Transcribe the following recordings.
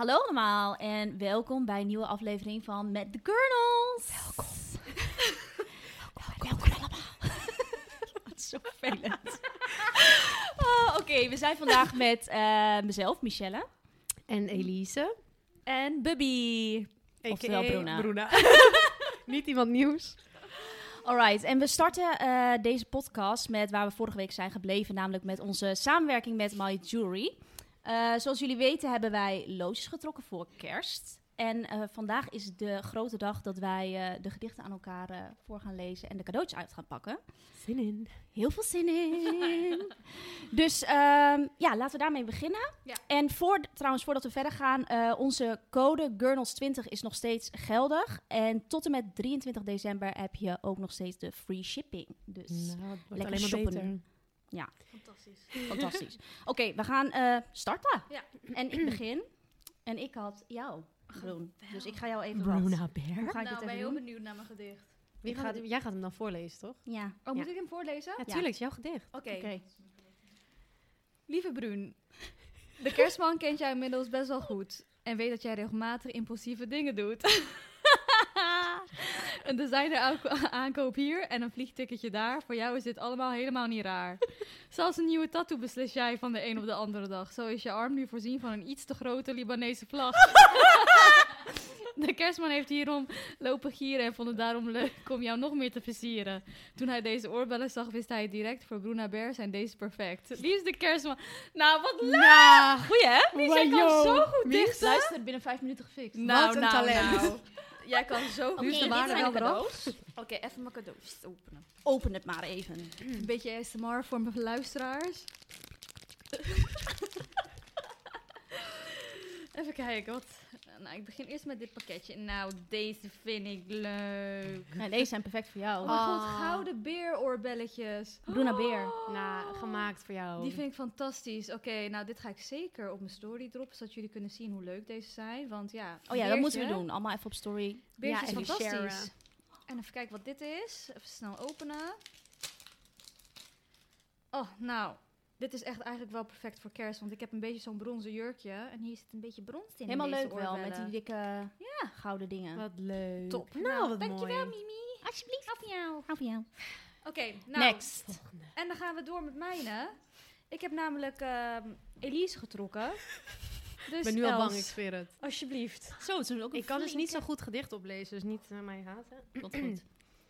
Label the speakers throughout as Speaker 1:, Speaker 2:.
Speaker 1: Hallo allemaal en welkom bij een nieuwe aflevering van Met de Gurnals. Welkom. welkom, allemaal. Wat zo vervelend. Oh, Oké, we zijn vandaag met eh, mezelf, Michelle.
Speaker 2: En Elise.
Speaker 1: En Bubby. Oftewel
Speaker 2: aka
Speaker 1: Bruna.
Speaker 2: Niet iemand nieuws.
Speaker 1: Alright, en we starten eh, deze podcast met waar we vorige week zijn gebleven, namelijk met onze samenwerking met My Jewelry. Eh, zoals jullie weten hebben wij loodjes getrokken voor kerst. En eh, vandaag is de grote dag dat wij eh, de gedichten aan elkaar voor gaan lezen en de cadeautjes uit gaan pakken.
Speaker 2: Zin in.
Speaker 1: Heel veel zin in. dus ehm, ja, laten we daarmee beginnen.
Speaker 3: Ja.
Speaker 1: En voor, trouwens, voordat we verder gaan, eh, onze code Gurnals20 is nog steeds geldig. En tot en met 23 december heb je ook nog steeds de free shipping. Dus
Speaker 2: Nou,
Speaker 1: lekker shoppen.
Speaker 2: beter.
Speaker 3: Fantastisch.
Speaker 1: fantastisch. Oké, we gaan eh, starten.
Speaker 3: Ja.
Speaker 1: En ik begin. En ik had jou, Groen. Dus ik ga jou even wat.
Speaker 2: Bruna
Speaker 1: Hoe
Speaker 2: Bear.
Speaker 1: ga ik
Speaker 3: nou, ben heel benieuwd naar mijn gedicht.
Speaker 2: Wie gaat,
Speaker 1: ga-
Speaker 2: jij gaat hem dan voorlezen, toch?
Speaker 1: Ja,
Speaker 3: Oh, moet
Speaker 2: Ja.
Speaker 3: ik hem voorlezen?
Speaker 2: Ja, tuurlijk. is jouw gedicht.
Speaker 3: Oké.
Speaker 1: oké.
Speaker 3: Lieve Bruun, de kerstman kent jou inmiddels best wel goed. En weet dat jij regelmatig impulsieve dingen doet. een designer aanko- aankoop hier en een vliegticketje daar. Voor jou is dit allemaal helemaal niet raar. Zelfs een nieuwe tattoo beslis jij van de een op de andere dag. Zo is je arm nu voorzien van een iets te grote Libanese vlag. De kerstman heeft hierom lopen gieren en vond het daarom leuk om jou nog meer te versieren. Toen hij deze oorbellen zag, wist hij direct, voor Bruna Bear zijn deze perfect. Liefste kerstman. Nou, wat leuk!
Speaker 1: Nou, goeie hè?
Speaker 3: Lies, jij kan zo goed dichten.
Speaker 1: Luister, binnen vijf minuten gefixt.
Speaker 3: Nou,
Speaker 2: Wat een
Speaker 3: nou,
Speaker 2: talent.
Speaker 3: nou. Jij kan zo goed
Speaker 2: Nu is de waarde wel eraf.
Speaker 1: cadeaus.
Speaker 3: Oké, even mijn cadeaus openen.
Speaker 1: Open het maar even.
Speaker 3: Een beetje ASMR voor mijn luisteraars. even kijken, wat... Nou, ik begin eerst met dit pakketje. Nou, deze vind ik leuk.
Speaker 1: Ja, deze zijn perfect voor jou.
Speaker 3: Oh mijn god,
Speaker 2: Ah.
Speaker 3: gouden beeroorbelletjes.
Speaker 1: Bruna Beer.
Speaker 2: Nou, gemaakt voor jou.
Speaker 3: Die vind ik fantastisch. Oké, nou dit ga ik zeker op mijn story droppen, zodat jullie kunnen zien hoe leuk deze zijn. Want ja,
Speaker 1: Oh ja, dat moeten we doen. Allemaal even op story.
Speaker 3: Beertje
Speaker 2: Ja,
Speaker 3: is fantastisch.
Speaker 2: sharen.
Speaker 3: En even kijken wat dit is. Even snel openen. Oh, nou. Dit is echt eigenlijk wel perfect voor kerst. Want ik heb een beetje zo'n bronzen jurkje. En hier zit een beetje brons in. in
Speaker 1: Helemaal
Speaker 3: deze
Speaker 1: leuk wel, met die dikke ja. gouden dingen.
Speaker 2: Wat leuk.
Speaker 3: Top.
Speaker 2: Nou, wat
Speaker 3: dankjewel,
Speaker 2: mooi.
Speaker 3: Mimi.
Speaker 1: Alsjeblieft.
Speaker 3: Hou van jou.
Speaker 1: Hou van jou.
Speaker 3: Oké, nou.
Speaker 1: Next.
Speaker 3: En dan gaan we door met mijne. Ik heb namelijk ehm, Elise getrokken. Dus
Speaker 2: Ik ben nu al bang, ik zweer het.
Speaker 3: Alsjeblieft.
Speaker 1: Zo, het is ook een
Speaker 2: Ik kan dus niet zo goed gedicht oplezen, dus niet uh, mij haten.
Speaker 1: Wat goed.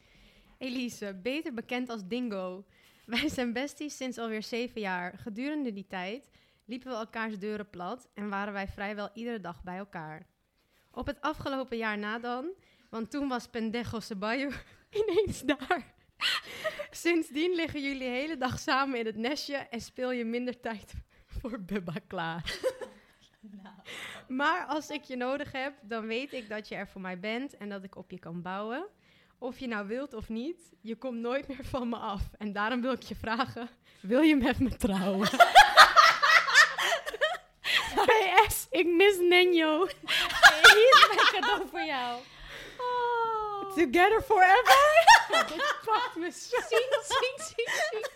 Speaker 2: Elise, beter bekend als Dingo. Wij zijn besties sinds alweer zeven jaar. Gedurende die tijd liepen we elkaars deuren plat en waren wij vrijwel iedere dag bij elkaar. Op het afgelopen jaar na dan, want toen was Pendejo Ceballo ineens daar. Sindsdien liggen jullie de hele dag samen in het nestje en speel je minder tijd voor Bubba klaar. Maar als ik je nodig heb, dan weet ik dat je er voor mij bent en dat ik op je kan bouwen. Of je nou wilt of niet, je komt nooit meer van me af. En daarom wil ik je vragen, wil je met me trouwen? PS, ik mis Nenjo.
Speaker 3: Hier is mijn cadeau voor jou.
Speaker 2: Together forever? dit pakt me zo. Zien, zien, zien, zien.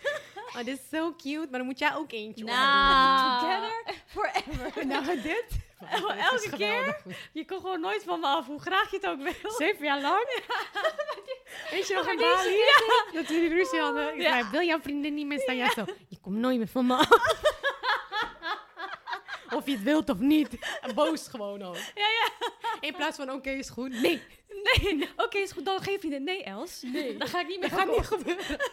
Speaker 2: Oh, dit is zo cute, maar dan moet jij ook eentje
Speaker 1: Nou.
Speaker 3: Together forever.
Speaker 2: Nou, dit?
Speaker 3: elke keer? Je komt gewoon nooit van me af, hoe graag je het ook wil.
Speaker 2: Zeven jaar lang? Weet je nog
Speaker 3: deze-
Speaker 2: Bali? Dat die ruzie hadden. Ik
Speaker 3: Ja.
Speaker 2: zei, wil jouw vriendin niet meer staan? Ja, zo. Je komt nooit meer van me af. Of je het wilt of niet. En boos gewoon ook.
Speaker 3: Ja, ja.
Speaker 2: In plaats van, oké, is goed. Nee.
Speaker 3: Nee, oké, is goed. Dan geef je het. Nee, Els. Nee. Dan ga ik niet meer
Speaker 2: Dat gaat niet gebeuren.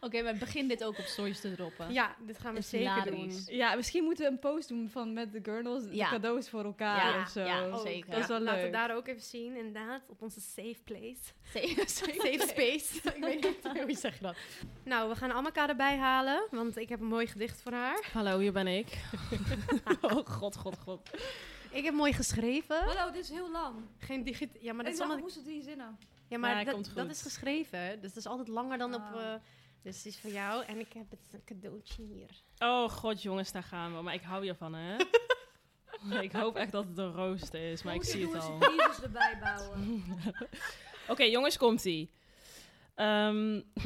Speaker 1: Oké, maar begin dit ook op stories te droppen.
Speaker 2: Ja, dit gaan we
Speaker 1: Is
Speaker 2: zeker
Speaker 1: hilarisch.
Speaker 2: doen.
Speaker 3: Ja, misschien moeten we een post doen van met de girls de
Speaker 1: Ja.
Speaker 3: cadeaus voor elkaar
Speaker 1: Ja,
Speaker 3: of zo.
Speaker 1: ja,
Speaker 3: Oh,
Speaker 1: zeker.
Speaker 3: Dat is wel
Speaker 2: Laten we
Speaker 3: leuk.
Speaker 2: daar ook even zien, inderdaad. Op onze safe place.
Speaker 1: Safe,
Speaker 2: Safe space. ik weet niet hoe je zegt dat. Nou, we gaan Amaka erbij halen, want ik heb een mooi gedicht voor haar.
Speaker 4: Hallo, hier ben ik. oh god, god, god.
Speaker 2: Ik heb mooi geschreven.
Speaker 3: Hallo, dit is heel lang.
Speaker 2: Geen digit... Ja, maar dat
Speaker 3: ik
Speaker 2: is allemaal...
Speaker 3: ik moest het drie zinnen.
Speaker 2: Ja, maar
Speaker 4: Ja,
Speaker 2: dat,
Speaker 4: komt
Speaker 2: dat
Speaker 4: goed.
Speaker 2: is geschreven. Dus dat is altijd langer dan op...
Speaker 3: Oh.
Speaker 2: eh, dus het is voor jou. En ik heb het cadeautje hier.
Speaker 4: Oh god, jongens, daar gaan we. Maar ik hou hiervan, hè? ik hoop echt dat het een rooster is, maar ik zie het al.
Speaker 3: je crisis erbij bouwen.
Speaker 4: Oké, jongens, komt-ie. Ehm,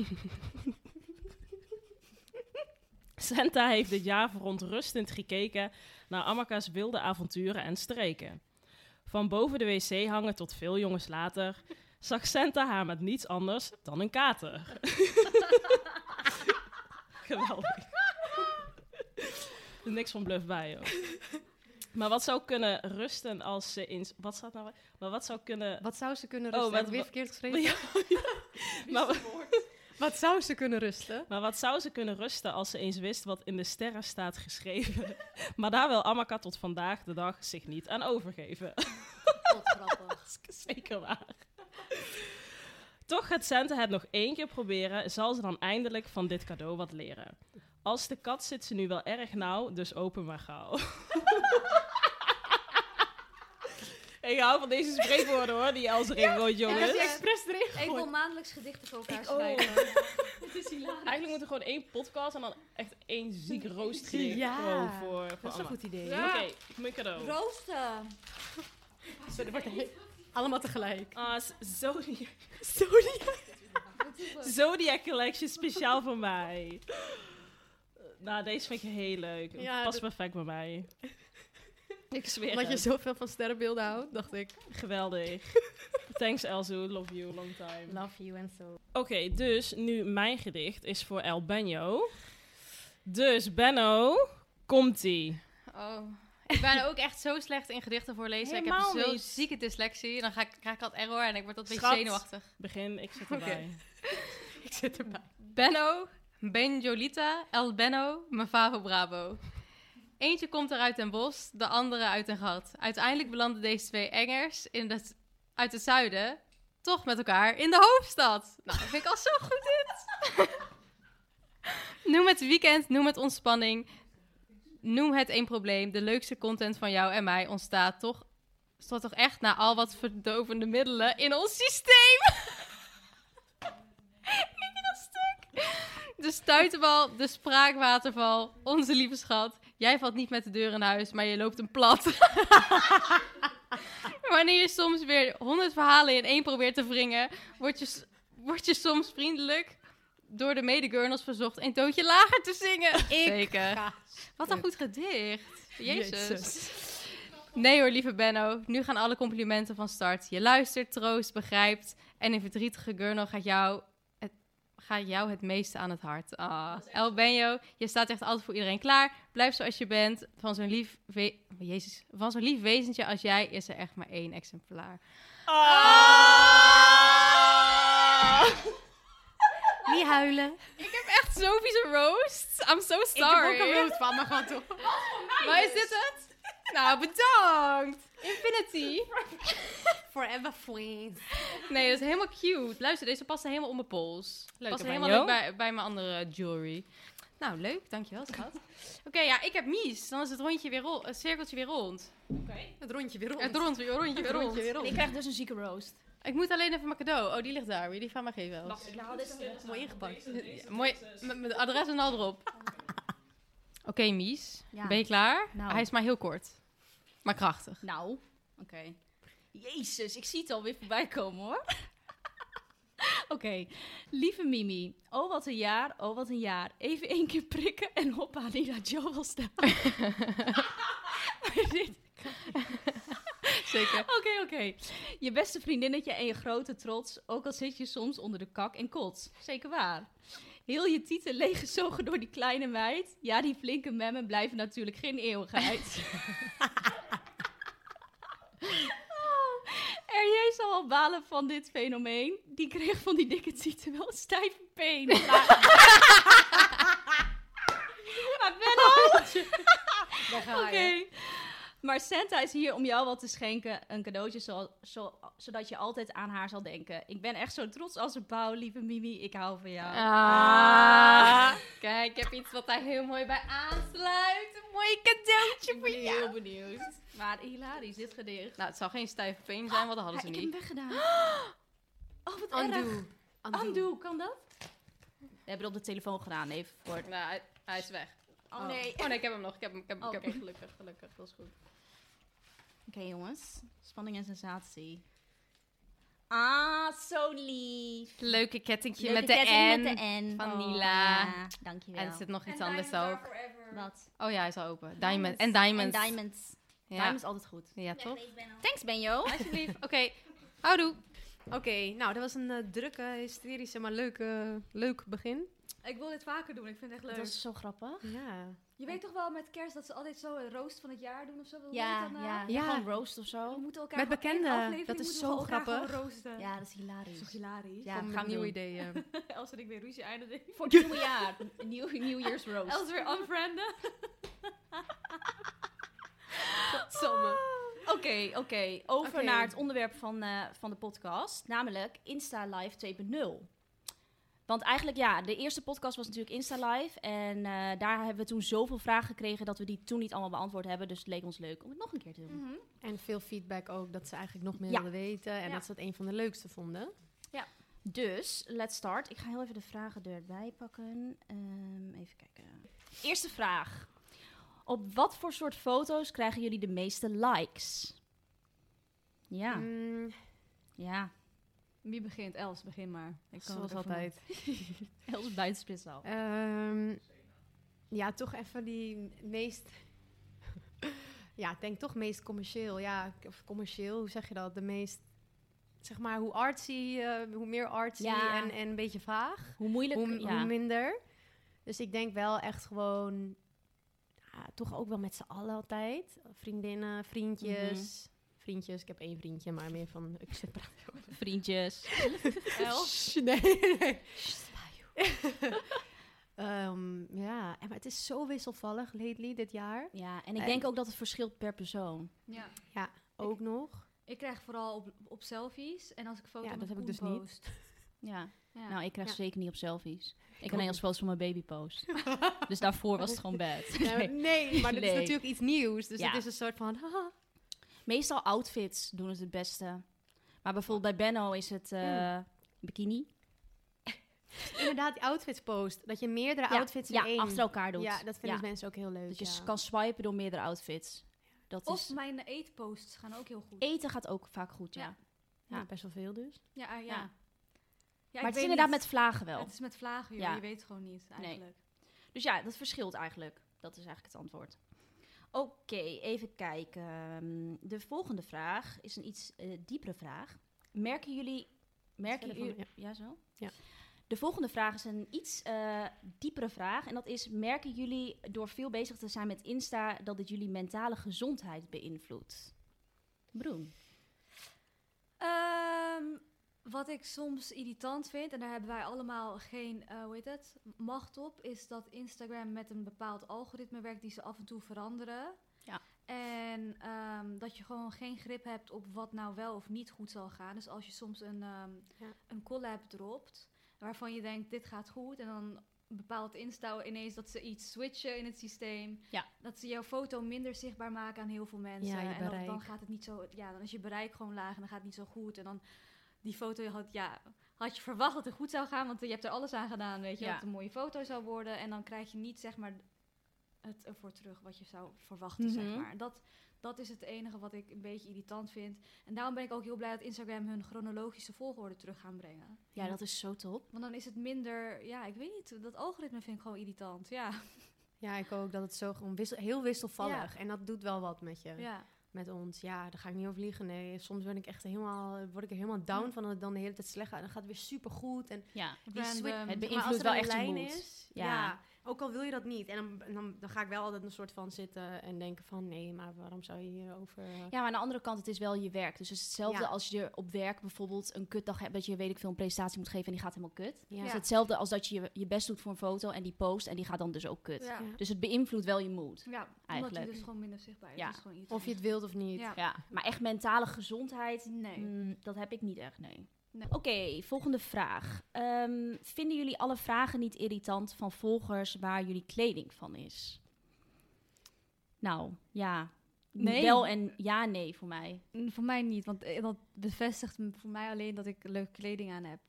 Speaker 4: Santa heeft dit jaar verontrustend gekeken naar Amaka's wilde avonturen en streken. Van boven de wc hangen tot veel jongens later zag Santa haar met niets anders dan een kater. Geweldig. Er niks van bluff bij, joh. Maar wat zou kunnen rusten als ze in... Wat staat nou? Maar wat zou kunnen...
Speaker 3: Wat zou ze kunnen
Speaker 4: Oh,
Speaker 3: rusten?
Speaker 4: wat-
Speaker 3: Heb ik weer verkeerd geschreven?
Speaker 4: Ja, maar,
Speaker 3: Wat zou ze kunnen rusten?
Speaker 4: maar wat zou ze kunnen rusten als ze eens wist wat in de sterren staat geschreven? maar daar wil Amaka tot vandaag de dag zich niet aan overgeven.
Speaker 1: Wat grappig.
Speaker 4: Dat is zeker waar. Toch gaat Santa het nog één keer proberen, zal ze dan eindelijk van dit cadeau wat leren. Als de kat zit ze nu wel erg nauw, dus open maar gauw. Ik hou van deze spreekwoorden hoor, die Els erin gooit, jongens.
Speaker 1: heb je
Speaker 3: expres erin
Speaker 1: Ik wil maandelijks gedichten voor elkaar schrijven. Het is hilarisch.
Speaker 4: Eigenlijk moet er gewoon één podcast en dan echt één ziek roostgedicht
Speaker 3: Ja,
Speaker 4: gewoon voor, voor
Speaker 3: Dat is een goed idee.
Speaker 1: Ja.
Speaker 4: Oké, mijn cadeau.
Speaker 1: Roosten.
Speaker 3: Sorry. Allemaal tegelijk.
Speaker 4: Ah, Zodiac.
Speaker 3: Sorry.
Speaker 4: Zodiac Collection speciaal voor mij. Nou, deze vind ik heel leuk.
Speaker 3: Ja,
Speaker 4: Past
Speaker 3: dat-
Speaker 4: perfect bij mij. Ik zweer
Speaker 3: Omdat je zoveel van sterrenbeelden houdt, dacht ik.
Speaker 4: Geweldig. Thanks Elzo, love you, long time.
Speaker 3: Love you and so.
Speaker 4: Oké, dus nu mijn gedicht is voor El Benjo. Dus Benno, komt-ie.
Speaker 2: Oh. Ik ben ook echt zo slecht in gedichten voorlezen. ik
Speaker 4: Helemaal
Speaker 2: heb zo
Speaker 4: niet.
Speaker 2: zieke dyslexie. Dan ga ik, krijg ik altijd error en ik word altijd een beetje zenuwachtig.
Speaker 4: Begin, ik zit erbij.
Speaker 3: Ik zit erbij.
Speaker 2: Benno, Benjolita, El Benno, Mavavo Bravo. Eentje komt er uit bos, de andere uit een gat. Uiteindelijk belanden deze twee engers in het, uit het zuiden toch met elkaar in de hoofdstad. Nou, dat vind ik al zo goed dit. noem het weekend, noem het ontspanning. Noem het één probleem. De leukste content van jou en mij ontstaat toch, staat toch echt na al wat verdovende middelen in ons systeem. Vind je dat stuk? De stuiterbal, de spraakwaterval, onze lieve schat. Jij valt niet met de deur in huis, maar je loopt een plat. Wanneer je soms weer honderd verhalen in één probeert te wringen, word je, word je soms vriendelijk door de medegurnals verzocht een toontje lager te zingen. Zeker. Wat een goed gedicht. Jezus. Nee hoor, lieve Benno. Nu gaan alle complimenten van start. Je luistert, troost, begrijpt. En een verdrietige gurnal gaat jou gaat jou het meeste aan het hart. Ah. El Benjo, je staat echt altijd voor iedereen klaar. Blijf zoals je bent. Van zo'n lief, we- Jezus, van zo'n lief wezentje als jij is er echt maar één exemplaar.
Speaker 4: Ah!
Speaker 3: Niet huilen.
Speaker 2: Ik heb echt zo'n vieze roast. I'm so
Speaker 3: Ik
Speaker 2: sorry.
Speaker 3: heb ook een rood van, maar toch.
Speaker 2: Maar is dit het? Nou, bedankt. Infinity.
Speaker 3: Forever friends.
Speaker 2: Nee, dat is helemaal cute. Luister, deze past helemaal om mijn pols.
Speaker 4: Leuk,
Speaker 2: past helemaal leuk bij, bij mijn andere jewelry. Nou, leuk. Dankjewel, schat. Oké, ja, ik heb Mies. Dan is het rondje weer rond. Het cirkeltje weer rond.
Speaker 3: Het rondje weer rond.
Speaker 2: Het rondje, weer- rondje weer
Speaker 3: Het
Speaker 2: rond.
Speaker 3: rondje weer
Speaker 1: En
Speaker 3: rond.
Speaker 1: ik krijg dus een zieke roast.
Speaker 2: Ik moet alleen even mijn cadeau. Oh, die ligt daar. Wil die van mij geven? Els?
Speaker 1: Ik haal dit.
Speaker 3: Mooi ingepakt.
Speaker 2: Ja, mooi. Met mijn adres en al erop. Oké, Mies.
Speaker 1: Ja.
Speaker 2: Ben je klaar?
Speaker 1: Nou.
Speaker 2: Hij is maar heel kort. Maar krachtig.
Speaker 1: Nou, oké. Jezus, ik zie het alweer voorbij komen hoor. Oké, lieve Mimi. Oh, wat een jaar, oh, wat een jaar. Even één keer prikken en hoppa, Nina Joe wil staan.
Speaker 2: Zeker.
Speaker 1: Oké, oké. Je beste vriendinnetje en je grote trots, ook al zit je soms onder de kak en kots. Zeker waar. Heel je tieten leeggezogen door die kleine meid. Ja, die flinke memmen blijven natuurlijk geen eeuwigheid. Oh, Wel balen van dit fenomeen. Die kreeg van die dikke tieten wel stijve been. Maar, maar Benno...
Speaker 3: Daar ga
Speaker 1: Oké. Maar Santa is hier om jou wat te schenken. Een cadeautje zo, zo, zodat je altijd aan haar zal denken. Ik ben echt zo trots als een pauw, lieve Mimi. Ik hou van jou.
Speaker 2: Ah. Kijk, ik heb iets wat daar heel mooi bij aansluit. Een mooi cadeautje
Speaker 1: Ik
Speaker 2: voor
Speaker 1: ben
Speaker 2: jou.
Speaker 1: heel benieuwd. Maar hilarisch, dit gedicht.
Speaker 2: Nou, het zal geen stijve peen zijn, want dat hadden
Speaker 1: Ah,
Speaker 2: ze
Speaker 1: ik heb
Speaker 2: niet.
Speaker 1: hem weggedaan. Oh, wat
Speaker 3: Undo.
Speaker 1: erg. Undo, kan dat? We hebben het op de telefoon gedaan, even voor...
Speaker 2: Nou, hij, hij is weg.
Speaker 1: Oh, nee.
Speaker 2: Oh nee, ik heb hem nog. Ik heb hem, ik heb, ik hem.
Speaker 1: gelukkig, gelukkig. Dat is goed. Oké, jongens. Spanning en sensatie. Ah, zo lief.
Speaker 2: Leuke kettingje
Speaker 1: Leuke
Speaker 2: met de
Speaker 1: ketting
Speaker 2: N.
Speaker 1: met de N.
Speaker 2: van
Speaker 1: Oh,
Speaker 2: Nila.
Speaker 1: Ja, dankjewel.
Speaker 2: En er zit nog iets anders ook.
Speaker 1: Wat?
Speaker 2: Oh ja, hij is al open. Diamond.
Speaker 1: Diamonds.
Speaker 2: En diamonds.
Speaker 1: En diamonds.
Speaker 2: Ja,
Speaker 1: Diamonds altijd goed.
Speaker 2: ja toch?
Speaker 1: Thanks, Benjo.
Speaker 2: Alsjeblieft. Oké, houdoe. Oké, nou, dat was een eh, drukke, hysterische, maar leuke, leuk begin.
Speaker 3: Ik wil dit vaker doen, ik vind het echt
Speaker 1: Dat
Speaker 3: leuk.
Speaker 1: is zo grappig.
Speaker 2: Ja.
Speaker 3: Je weet toch wel met kerst dat ze altijd zo een roost van het jaar doen of zo? Wil je
Speaker 1: Ja,
Speaker 3: het dan,
Speaker 1: ja,
Speaker 2: Ja.
Speaker 1: Gewoon roast of
Speaker 3: We
Speaker 1: zo.
Speaker 3: moeten elkaar
Speaker 2: Met bekenden. Dat is zo
Speaker 3: we
Speaker 2: grappig.
Speaker 3: roosten.
Speaker 1: Ja, dat is
Speaker 3: Dat is
Speaker 1: hilarisch.
Speaker 3: toch hilarisch?
Speaker 1: Ja,
Speaker 2: met
Speaker 1: gaan we
Speaker 2: nieuwe
Speaker 1: doen.
Speaker 2: ideeën.
Speaker 3: Els en ik weer ruzie eindigen.
Speaker 1: Voor het nieuwe jaar. Een Nieuw, New Year's roast.
Speaker 3: Els weer unfrienden.
Speaker 2: Somme.
Speaker 1: Oké, oké. Over naar het onderwerp van, eh, van de podcast. Namelijk Insta Live 2.0. Want eigenlijk, ja, de eerste podcast was natuurlijk Insta Live. En eh, daar hebben we toen zoveel vragen gekregen dat we die toen niet allemaal beantwoord hebben. Dus het leek ons leuk om het nog een keer te doen.
Speaker 3: Mhm.
Speaker 2: En veel feedback ook dat ze eigenlijk nog meer
Speaker 1: Ja.
Speaker 2: wilden weten. En
Speaker 1: Ja.
Speaker 2: dat ze het een van de leukste vonden.
Speaker 1: Dus, let's start. Ik ga heel even de vragen erbij pakken. Ehm, even kijken. Eerste vraag. Op wat voor soort foto's krijgen jullie de meeste likes? Ja,
Speaker 2: Mm,
Speaker 1: ja.
Speaker 3: Wie begint? Els, begin maar. Ik kan
Speaker 2: zoals
Speaker 3: het
Speaker 2: altijd.
Speaker 1: Heel buitenspits al.
Speaker 2: Ehm, ja, toch even die meest... ja, ik denk toch meest commercieel. Ja, of commercieel, hoe zeg je dat? De meest... Zeg maar, hoe artsy, eh, hoe meer artsy
Speaker 1: Ja.
Speaker 2: en, en een beetje vaag.
Speaker 1: Hoe moeilijk,
Speaker 2: Hoe,
Speaker 1: ja.
Speaker 2: hoe minder. Dus ik denk wel echt gewoon... Ja, toch ook wel met z'n allen altijd. Vriendinnen, vriendjes.
Speaker 1: Mhm.
Speaker 2: Vriendjes, ik heb één vriendje, maar meer van... Ik zit
Speaker 1: vriendjes.
Speaker 3: Els?
Speaker 2: Nee, nee. Ehm, ja, en maar het is zo wisselvallig lately dit jaar.
Speaker 1: Ja, en ik
Speaker 2: En-
Speaker 1: denk ook dat het verschilt per persoon.
Speaker 3: Ja.
Speaker 2: Ook nog.
Speaker 3: Ik krijg vooral op, op selfies en als ik foto's
Speaker 2: Ja,
Speaker 3: met
Speaker 2: dat heb ik dus niet.
Speaker 3: post.
Speaker 1: Ja.
Speaker 3: Ja.
Speaker 1: Nou, ik krijg
Speaker 2: Ja.
Speaker 1: zeker niet op selfies. Ik
Speaker 2: ook
Speaker 1: alleen als foto's van mijn baby post. dus daarvoor was het gewoon bad.
Speaker 2: Ja, nee, maar dit is natuurlijk iets nieuws. Dus
Speaker 1: Ja.
Speaker 2: het is een soort van... haha.
Speaker 1: Meestal outfits doen het het beste. Maar bijvoorbeeld bij Benno is het eh, bikini.
Speaker 2: Inderdaad, die outfits post. Dat je meerdere
Speaker 1: Ja,
Speaker 2: outfits in
Speaker 1: ja,
Speaker 2: één...
Speaker 1: achter elkaar doet.
Speaker 2: Ja, dat vinden
Speaker 1: Ja.
Speaker 2: mensen ook heel leuk.
Speaker 1: Dat je
Speaker 2: ja.
Speaker 1: kan swipen door meerdere outfits. Dat
Speaker 3: Of
Speaker 1: is,
Speaker 3: mijn eetposts gaan ook heel goed.
Speaker 1: eten gaat ook vaak goed, ja.
Speaker 3: Ja.
Speaker 2: Ja, best wel veel dus.
Speaker 3: Ja, ah, ja.
Speaker 1: Ja.
Speaker 3: ja.
Speaker 1: maar
Speaker 3: ik
Speaker 1: het is
Speaker 3: weet
Speaker 1: inderdaad
Speaker 3: niet.
Speaker 1: met vlagen wel.
Speaker 3: Het is met vlagen, joh.
Speaker 1: Ja.
Speaker 3: Je weet het gewoon niet, eigenlijk.
Speaker 1: Dus ja, dat verschilt eigenlijk. Dat is eigenlijk het antwoord. Oké, even kijken. Ehm, De volgende vraag is een iets eh, diepere vraag. Merken jullie... Merken jullie...
Speaker 2: van-
Speaker 1: Ja. zo?
Speaker 2: Ja.
Speaker 1: De volgende vraag is een iets eh, diepere vraag. En dat is, merken jullie door veel bezig te zijn met Insta... dat dit jullie mentale gezondheid beïnvloedt? Broen.
Speaker 3: Ehm, wat ik soms irritant vind, en daar hebben wij allemaal geen, eh, hoe heet het, macht op, is dat Instagram met een bepaald algoritme werkt die ze af en toe veranderen.
Speaker 1: Ja.
Speaker 3: En ehm, dat je gewoon geen grip hebt op wat nou wel of niet goed zal gaan. Dus als je soms een, ehm,
Speaker 2: Ja.
Speaker 3: een collab dropt, waarvan je denkt, dit gaat goed, en dan bepaalt Insta ineens dat ze iets switchen in het systeem.
Speaker 1: Ja.
Speaker 3: Dat ze jouw foto minder zichtbaar maken aan heel veel mensen.
Speaker 2: Ja,
Speaker 3: en dan, dan gaat het niet zo, ja, dan is je bereik gewoon laag en dan gaat het niet zo goed. En dan die foto had, ja, had je verwacht dat het goed zou gaan, want je hebt er alles aan gedaan, weet je,
Speaker 1: Ja.
Speaker 3: dat het een mooie foto zou worden. En dan krijg je niet, zeg maar, het ervoor terug wat je zou verwachten, zeg
Speaker 1: Mhm.
Speaker 3: maar. Dat, dat is het enige wat ik een beetje irritant vind. En daarom ben ik ook heel blij dat Instagram hun chronologische volgorde terug gaan brengen.
Speaker 1: Ja, dat is zo top.
Speaker 3: Want dan is het minder, ja, ik weet niet, dat algoritme vind ik gewoon irritant. Ja,
Speaker 2: Ja, ik ook. Dat het zo gewoon wissel, heel wisselvallig. En dat doet wel wat met je.
Speaker 3: ja.
Speaker 2: Met ons. Ja, daar ga ik niet over liegen. Nee, soms ben ik echt helemaal, word ik er helemaal down
Speaker 3: Ja.
Speaker 2: van dat het dan de hele tijd slecht gaat. En dan gaat het weer super goed. En
Speaker 1: Ja.
Speaker 2: die switch-
Speaker 3: Het
Speaker 1: beïnvloedt wel echt
Speaker 2: lijn
Speaker 1: mood.
Speaker 2: Is,
Speaker 1: Ja.
Speaker 2: ja. Ook al wil je dat niet. En dan, dan, dan ga ik wel altijd een soort van zitten en denken van... Nee, maar waarom zou je hierover...
Speaker 1: Ja, maar aan de andere kant, het is wel je werk. Dus het is hetzelfde
Speaker 2: Ja.
Speaker 1: als je op werk bijvoorbeeld een kutdag hebt... dat je, weet ik veel, een presentatie moet geven en die gaat helemaal kut.
Speaker 2: Ja.
Speaker 1: Het is hetzelfde als dat je je- je best doet voor een foto en die post... en die gaat dan dus ook kut.
Speaker 3: Ja.
Speaker 1: Dus het beïnvloedt wel je mood.
Speaker 3: Ja, omdat
Speaker 1: Eigenlijk.
Speaker 3: hij dus gewoon minder zichtbaar is.
Speaker 1: Ja.
Speaker 3: Dat is gewoon irritant.
Speaker 2: Of je het wilt of niet.
Speaker 3: Ja.
Speaker 1: Ja, maar echt mentale gezondheid,
Speaker 3: Nee.
Speaker 1: mm, dat heb ik niet echt, nee.
Speaker 3: Nee.
Speaker 1: Oké, volgende vraag. Ehm, vinden jullie alle vragen niet irritant van volgers waar jullie kleding van is? Nou, ja.
Speaker 3: Nee.
Speaker 1: Wel en ja, nee voor mij.
Speaker 3: Mm, Voor mij niet, want eh, dat bevestigt voor mij alleen dat ik leuke kleding aan heb.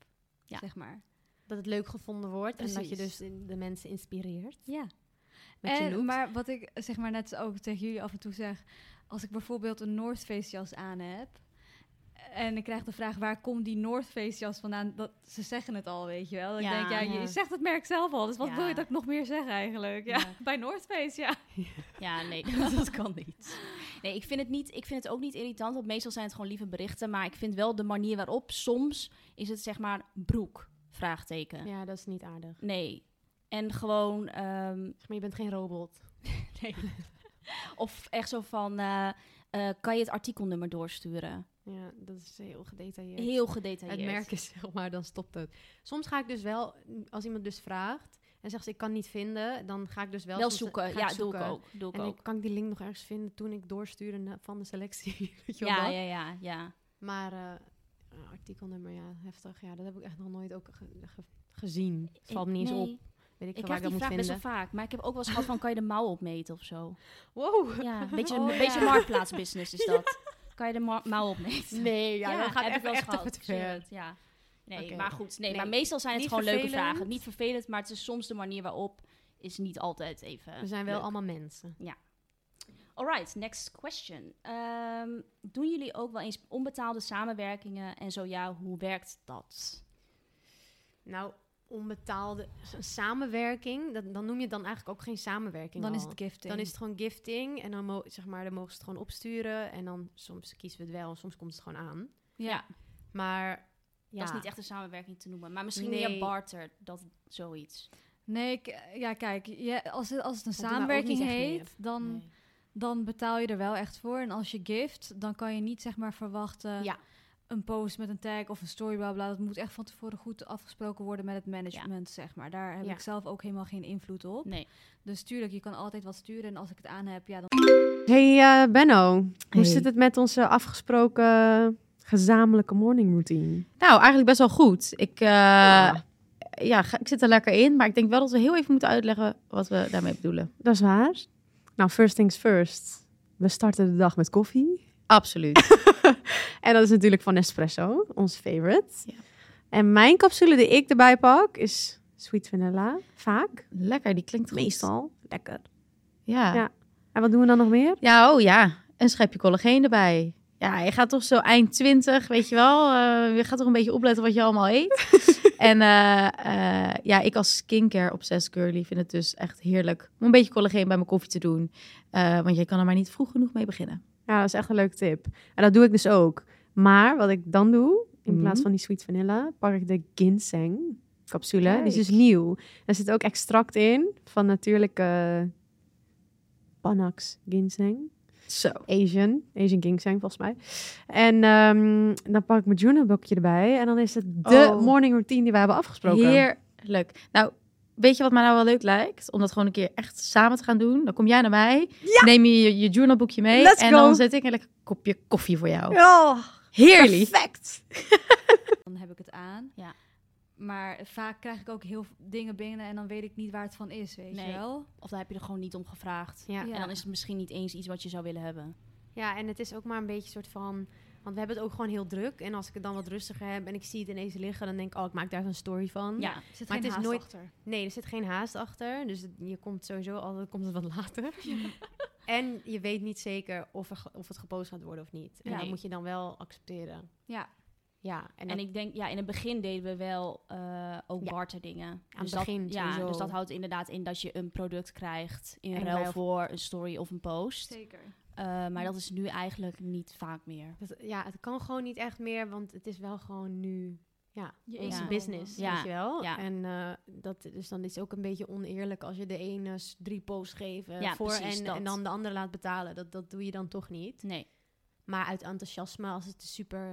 Speaker 1: Ja.
Speaker 3: Zeg maar.
Speaker 2: Dat het leuk gevonden wordt. En dat je dus de mensen inspireert.
Speaker 3: Ja.
Speaker 2: Met je
Speaker 3: maar wat ik zeg maar net ook tegen jullie af en toe zeg, als ik bijvoorbeeld een North Face jas aan heb en ik krijg de vraag, waar komt die North Face jas vandaan? Dat, ze zeggen het al, weet je wel. Ik
Speaker 1: Ja,
Speaker 3: denk, ja, je
Speaker 2: ja.
Speaker 3: zegt het merk zelf al. Dus wat
Speaker 1: Ja.
Speaker 3: wil je dat ik nog meer zeg eigenlijk? Ja,
Speaker 1: Ja.
Speaker 3: bij North Face, ja.
Speaker 1: Ja, nee, dat kan niet. Nee, ik vind, het niet, ik vind het ook niet irritant, want meestal zijn het gewoon lieve berichten. Maar ik vind wel de manier waarop, soms is het zeg maar broek, vraagteken.
Speaker 2: Ja, dat is niet aardig.
Speaker 1: Nee. En gewoon, ehm,
Speaker 2: Zeg maar, je bent geen robot.
Speaker 1: nee. of echt zo van, eh, eh, kan je het artikelnummer doorsturen?
Speaker 2: Ja, dat is heel gedetailleerd.
Speaker 1: Heel gedetailleerd.
Speaker 2: Het merk is, zeg maar, dan stopt het. Soms ga ik dus wel, als iemand dus vraagt en zegt ze ik kan niet vinden, dan ga ik dus wel,
Speaker 1: Wel zoeken, ja, doe
Speaker 2: zoeken.
Speaker 1: ik ook. Doe ik
Speaker 2: En
Speaker 1: ook.
Speaker 2: ik kan ik die link nog ergens vinden toen ik doorstuurde van de selectie. Weet je wel
Speaker 1: Ja, ja, ja, ja.
Speaker 2: Maar eh, artikelnummer, ja, heftig. Ja, dat heb ik echt nog nooit ook ge- ge- gezien. Het valt me niet eens op. Weet ik,
Speaker 1: Ik krijg
Speaker 2: ik
Speaker 1: die vraag best wel vaak. Maar ik heb ook wel eens gehad van, kan je de mouw opmeten of zo?
Speaker 2: Wow.
Speaker 1: Ja, een beetje,
Speaker 3: Oh,
Speaker 1: een
Speaker 3: ja.
Speaker 1: beetje marktplaatsbusiness is dat. Kan je de ma- mouw opmeten?
Speaker 2: Nee, ja, dat gaat
Speaker 1: heb ik wel eens gehad. Shit, Ja. Nee, maar goed. Nee,
Speaker 2: Nee,
Speaker 1: maar meestal zijn het gewoon leuke vragen. Niet vervelend, maar het is soms de manier waarop is niet altijd even
Speaker 2: We zijn wel
Speaker 1: leuk.
Speaker 2: allemaal mensen.
Speaker 1: Alright, next question. Ehm, doen jullie ook wel eens onbetaalde samenwerkingen? En zo ja, hoe werkt dat?
Speaker 2: Nou, onbetaalde samenwerking, dat, dan noem je het dan eigenlijk ook geen samenwerking
Speaker 3: Dan is het gifting.
Speaker 2: Dan is het gewoon gifting en dan, mo zeg maar, dan mogen ze het gewoon opsturen. En dan soms kiezen we het wel, soms komt het gewoon aan.
Speaker 3: ja.
Speaker 2: Maar ja,
Speaker 1: Dat is niet echt een samenwerking te noemen. Maar misschien
Speaker 2: Nee.
Speaker 1: meer barter, dat zoiets.
Speaker 3: Nee, ik- ja, kijk, je, als, het, als het een
Speaker 2: ook
Speaker 3: samenwerking heet, dan,
Speaker 2: Nee.
Speaker 3: dan betaal je er wel echt voor. En als je gift, dan kan je niet zeg maar verwachten
Speaker 2: Ja.
Speaker 3: Een post met een tag of een story, bla bla. Dat moet echt van tevoren goed afgesproken worden met het management, zeg maar. Daar heb
Speaker 2: Ja.
Speaker 3: ik zelf ook helemaal geen invloed op.
Speaker 1: Nee.
Speaker 3: Dus tuurlijk, je kan altijd wat sturen. En als ik het aan heb, ja, dan...
Speaker 2: Hey eh, Benno, hoe zit het met onze afgesproken gezamenlijke morning routine?
Speaker 5: Nou, eigenlijk best wel goed. Ik, eh, ja. ik zit er lekker in. Maar ik denk wel dat we heel even moeten uitleggen wat we daarmee bedoelen.
Speaker 2: Dat is waar. Nou, first things first. We starten de dag met koffie.
Speaker 5: Absoluut.
Speaker 2: En dat is natuurlijk van Nespresso, ons favorite.
Speaker 5: Ja.
Speaker 2: En mijn capsule die ik erbij pak is sweet vanilla. Vaak.
Speaker 5: lekker, die klinkt goed.
Speaker 2: Meestal. Lekker.
Speaker 5: Ja.
Speaker 2: Ja.
Speaker 5: ja.
Speaker 2: En wat doen we dan nog meer?
Speaker 5: oh ja. Een schepje collageen erbij. Ja, je gaat toch zo eind 20, weet je wel. eh, je gaat toch een beetje opletten wat je allemaal eet. en eh, eh, ja, ik als skincare obsessed girly vind het dus echt heerlijk om een beetje collageen bij mijn koffie te doen. Want je kan er maar niet vroeg genoeg mee beginnen.
Speaker 2: Ja, dat is echt een leuke tip. En dat doe ik dus ook. Maar wat ik dan doe, in
Speaker 5: Mhm.
Speaker 2: plaats van die sweet vanilla, pak ik de ginseng capsule. Die is dus nieuw. Er zit ook extract in van natuurlijke Panax ginseng.
Speaker 5: Zo.
Speaker 2: Asian. Asian ginseng, volgens mij. En ehm, dan pak ik mijn journalboekje erbij. En dan is het de
Speaker 5: Oh.
Speaker 2: morning routine die we hebben afgesproken.
Speaker 5: Heerlijk. Nou, weet je wat mij nou wel leuk lijkt? Om dat gewoon een keer echt samen te gaan doen. Dan kom jij naar mij, neem je je, je journalboekje mee
Speaker 2: Let's
Speaker 5: en
Speaker 2: go.
Speaker 5: dan zet ik een lekker kopje koffie voor jou.
Speaker 2: Oh,
Speaker 5: Heerlijk.
Speaker 2: perfect.
Speaker 3: dan heb ik het aan.
Speaker 1: Ja.
Speaker 3: Maar vaak krijg ik ook heel veel dingen binnen en dan weet ik niet waar het van is, weet
Speaker 1: Nee.
Speaker 3: je wel.
Speaker 1: Of dan heb je er gewoon niet om gevraagd.
Speaker 2: Ja.
Speaker 3: Ja.
Speaker 1: En dan is het misschien niet eens iets wat je zou willen hebben.
Speaker 2: Ja, en het is ook maar een beetje een soort van... Want we hebben het ook gewoon heel druk. En als ik het dan wat rustiger heb en ik zie het ineens liggen... dan denk ik, oh, ik maak daar een story van.
Speaker 1: Ja,
Speaker 3: Er zit
Speaker 2: Maar
Speaker 3: geen
Speaker 2: het is
Speaker 3: haast
Speaker 2: nooit-
Speaker 3: achter.
Speaker 2: Nee, er zit geen haast achter. Dus het- je komt sowieso altijd komt het wat later. en je weet niet zeker of, er, of het gepost gaat worden of niet. En
Speaker 1: Nee.
Speaker 2: dat moet je dan wel accepteren.
Speaker 3: Ja,
Speaker 2: Ja, en,
Speaker 1: En,
Speaker 2: dat-
Speaker 1: ik denk, ja, in het begin deden we wel eh, ook
Speaker 2: Ja.
Speaker 1: barter dingen.
Speaker 2: Aan
Speaker 1: dus
Speaker 2: het
Speaker 1: dat,
Speaker 2: begin
Speaker 1: ja, dus dat houdt inderdaad in dat je een product krijgt in
Speaker 2: En
Speaker 1: ruil voor een story of een post.
Speaker 3: zeker.
Speaker 1: Eh, maar dat is nu eigenlijk niet vaak meer.
Speaker 2: dat- ja, het kan gewoon niet echt meer, want het is wel gewoon nu... Ja,
Speaker 3: Je
Speaker 2: onze business,
Speaker 1: Ja.
Speaker 2: weet je wel.
Speaker 1: Ja.
Speaker 2: En eh, dat, dus dan is het ook een beetje oneerlijk als je de ene drie posts geeft eh,
Speaker 1: Ja,
Speaker 2: voor en,
Speaker 1: dat.
Speaker 2: en dan de andere laat betalen. Dat, dat doe je dan toch niet.
Speaker 1: Nee.
Speaker 2: Maar uit enthousiasme, als het een super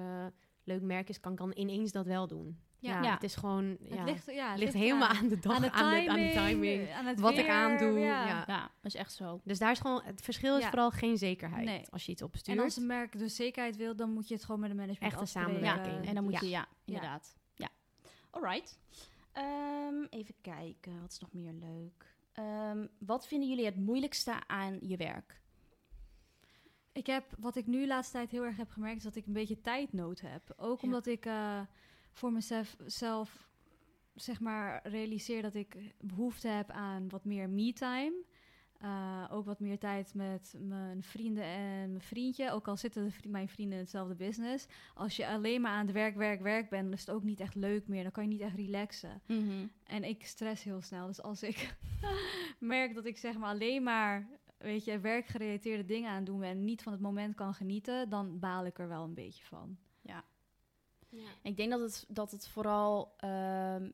Speaker 2: leuk merk is, kan ik dan ineens dat wel doen.
Speaker 3: Ja.
Speaker 2: Het is gewoon... Ja,
Speaker 3: Het ligt, ja, het
Speaker 2: ligt helemaal aan de dag,
Speaker 3: aan de
Speaker 2: aan de,
Speaker 3: timing,
Speaker 2: aan de timing.
Speaker 3: aan het
Speaker 2: wat ik aandoe,
Speaker 3: ja.
Speaker 2: ja.
Speaker 1: Is echt zo.
Speaker 2: Dus daar is gewoon... Het verschil is
Speaker 3: Ja.
Speaker 2: vooral geen zekerheid
Speaker 3: Nee.
Speaker 2: als je iets
Speaker 3: En
Speaker 2: opstuurt.
Speaker 3: als een merk dus zekerheid wil, dan moet je het gewoon met de management
Speaker 2: Echte
Speaker 3: afspreken.
Speaker 2: samenwerking.
Speaker 1: En dan moet
Speaker 2: Ja.
Speaker 1: je, ja, inderdaad. Ja. Alright. Ehm, even kijken, wat is nog meer leuk? Ehm, wat vinden jullie het moeilijkste aan je werk?
Speaker 3: Ik heb, wat ik nu de laatste tijd heel erg heb gemerkt, is dat ik een beetje tijdnood heb. Ook
Speaker 2: Ja.
Speaker 3: omdat ik eh, voor mezelf zelf, zeg maar, realiseer dat ik behoefte heb aan wat meer me-time. Eh, ook wat meer tijd met mijn vrienden en mijn vriendje. Ook al zitten vri- mijn vrienden in hetzelfde business. Als je alleen maar aan het werk, werk, werk bent, dan is het ook niet echt leuk meer. Dan kan je niet echt relaxen.
Speaker 1: Mhm.
Speaker 3: En ik stress heel snel. Dus als ik merk dat ik zeg maar alleen maar, weet je, werkgerelateerde dingen aan doen en niet van het moment kan genieten, dan baal ik er wel een beetje van.
Speaker 1: Ik denk dat het, dat het vooral, ehm,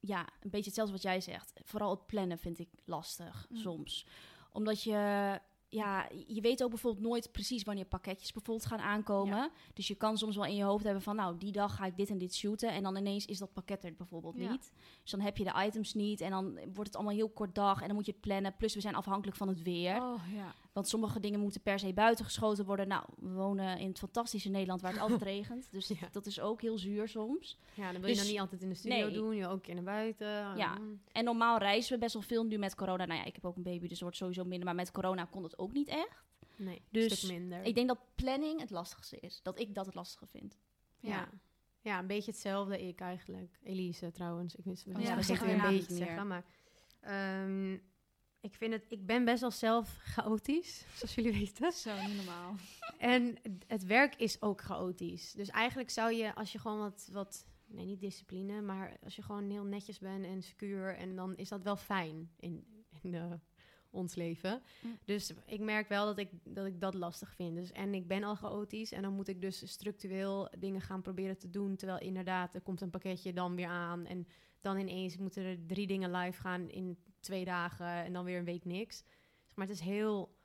Speaker 1: ja, een beetje hetzelfde wat jij zegt. Vooral het plannen vind ik lastig
Speaker 3: Mm.
Speaker 1: soms. Omdat je, ja, je weet ook bijvoorbeeld nooit precies wanneer pakketjes bijvoorbeeld gaan aankomen. Dus je kan soms wel in je hoofd hebben van, nou, die dag ga ik dit en dit shooten. En dan ineens is dat pakket er bijvoorbeeld
Speaker 3: Ja.
Speaker 1: niet. Dus dan heb je de items niet en dan wordt het allemaal heel kort dag. En dan moet je het plannen. Plus we zijn afhankelijk van het weer.
Speaker 3: Oh ja.
Speaker 1: Want sommige dingen moeten per se buiten geschoten worden. Nou, we wonen in het fantastische Nederland waar het altijd regent. Dus
Speaker 2: Ja.
Speaker 1: dat is ook heel zuur soms.
Speaker 2: Ja, dan wil je
Speaker 1: Dus-
Speaker 2: dan niet altijd in de studio
Speaker 1: nee.
Speaker 2: doen. Je ook een keer naar buiten.
Speaker 1: Ja.
Speaker 2: Mm.
Speaker 1: En normaal reizen we best wel veel nu met corona. Nou ja, ik heb ook een baby, dus het wordt sowieso minder. Maar met corona kon het ook niet echt.
Speaker 2: Nee,
Speaker 1: Dus
Speaker 2: een stuk minder.
Speaker 1: Ik denk dat planning het lastigste is. Dat ik dat het lastige vind.
Speaker 2: Ja. ja, een beetje hetzelfde ik eigenlijk. Elise trouwens. Ik wist
Speaker 3: ja,
Speaker 2: we
Speaker 3: we
Speaker 2: zeggen weer een beetje zeggen, maar ehm, ik vind het. Ik ben best wel zelf chaotisch, zoals jullie weten.
Speaker 3: Zo, niet normaal.
Speaker 2: En het werk is ook chaotisch. Dus eigenlijk zou je, als je gewoon wat, wat nee, niet discipline, maar als je gewoon heel netjes bent en secuur, en dan is dat wel fijn in, in ons leven.
Speaker 1: Mm.
Speaker 2: Dus ik merk wel dat ik, dat ik dat lastig vind. Dus, en ik ben al chaotisch en dan moet ik dus structureel dingen gaan proberen te doen, terwijl inderdaad, er komt een pakketje dan weer aan en dan ineens moeten er drie dingen live gaan in twee dagen en dan weer een week niks. Zeg Maar het is heel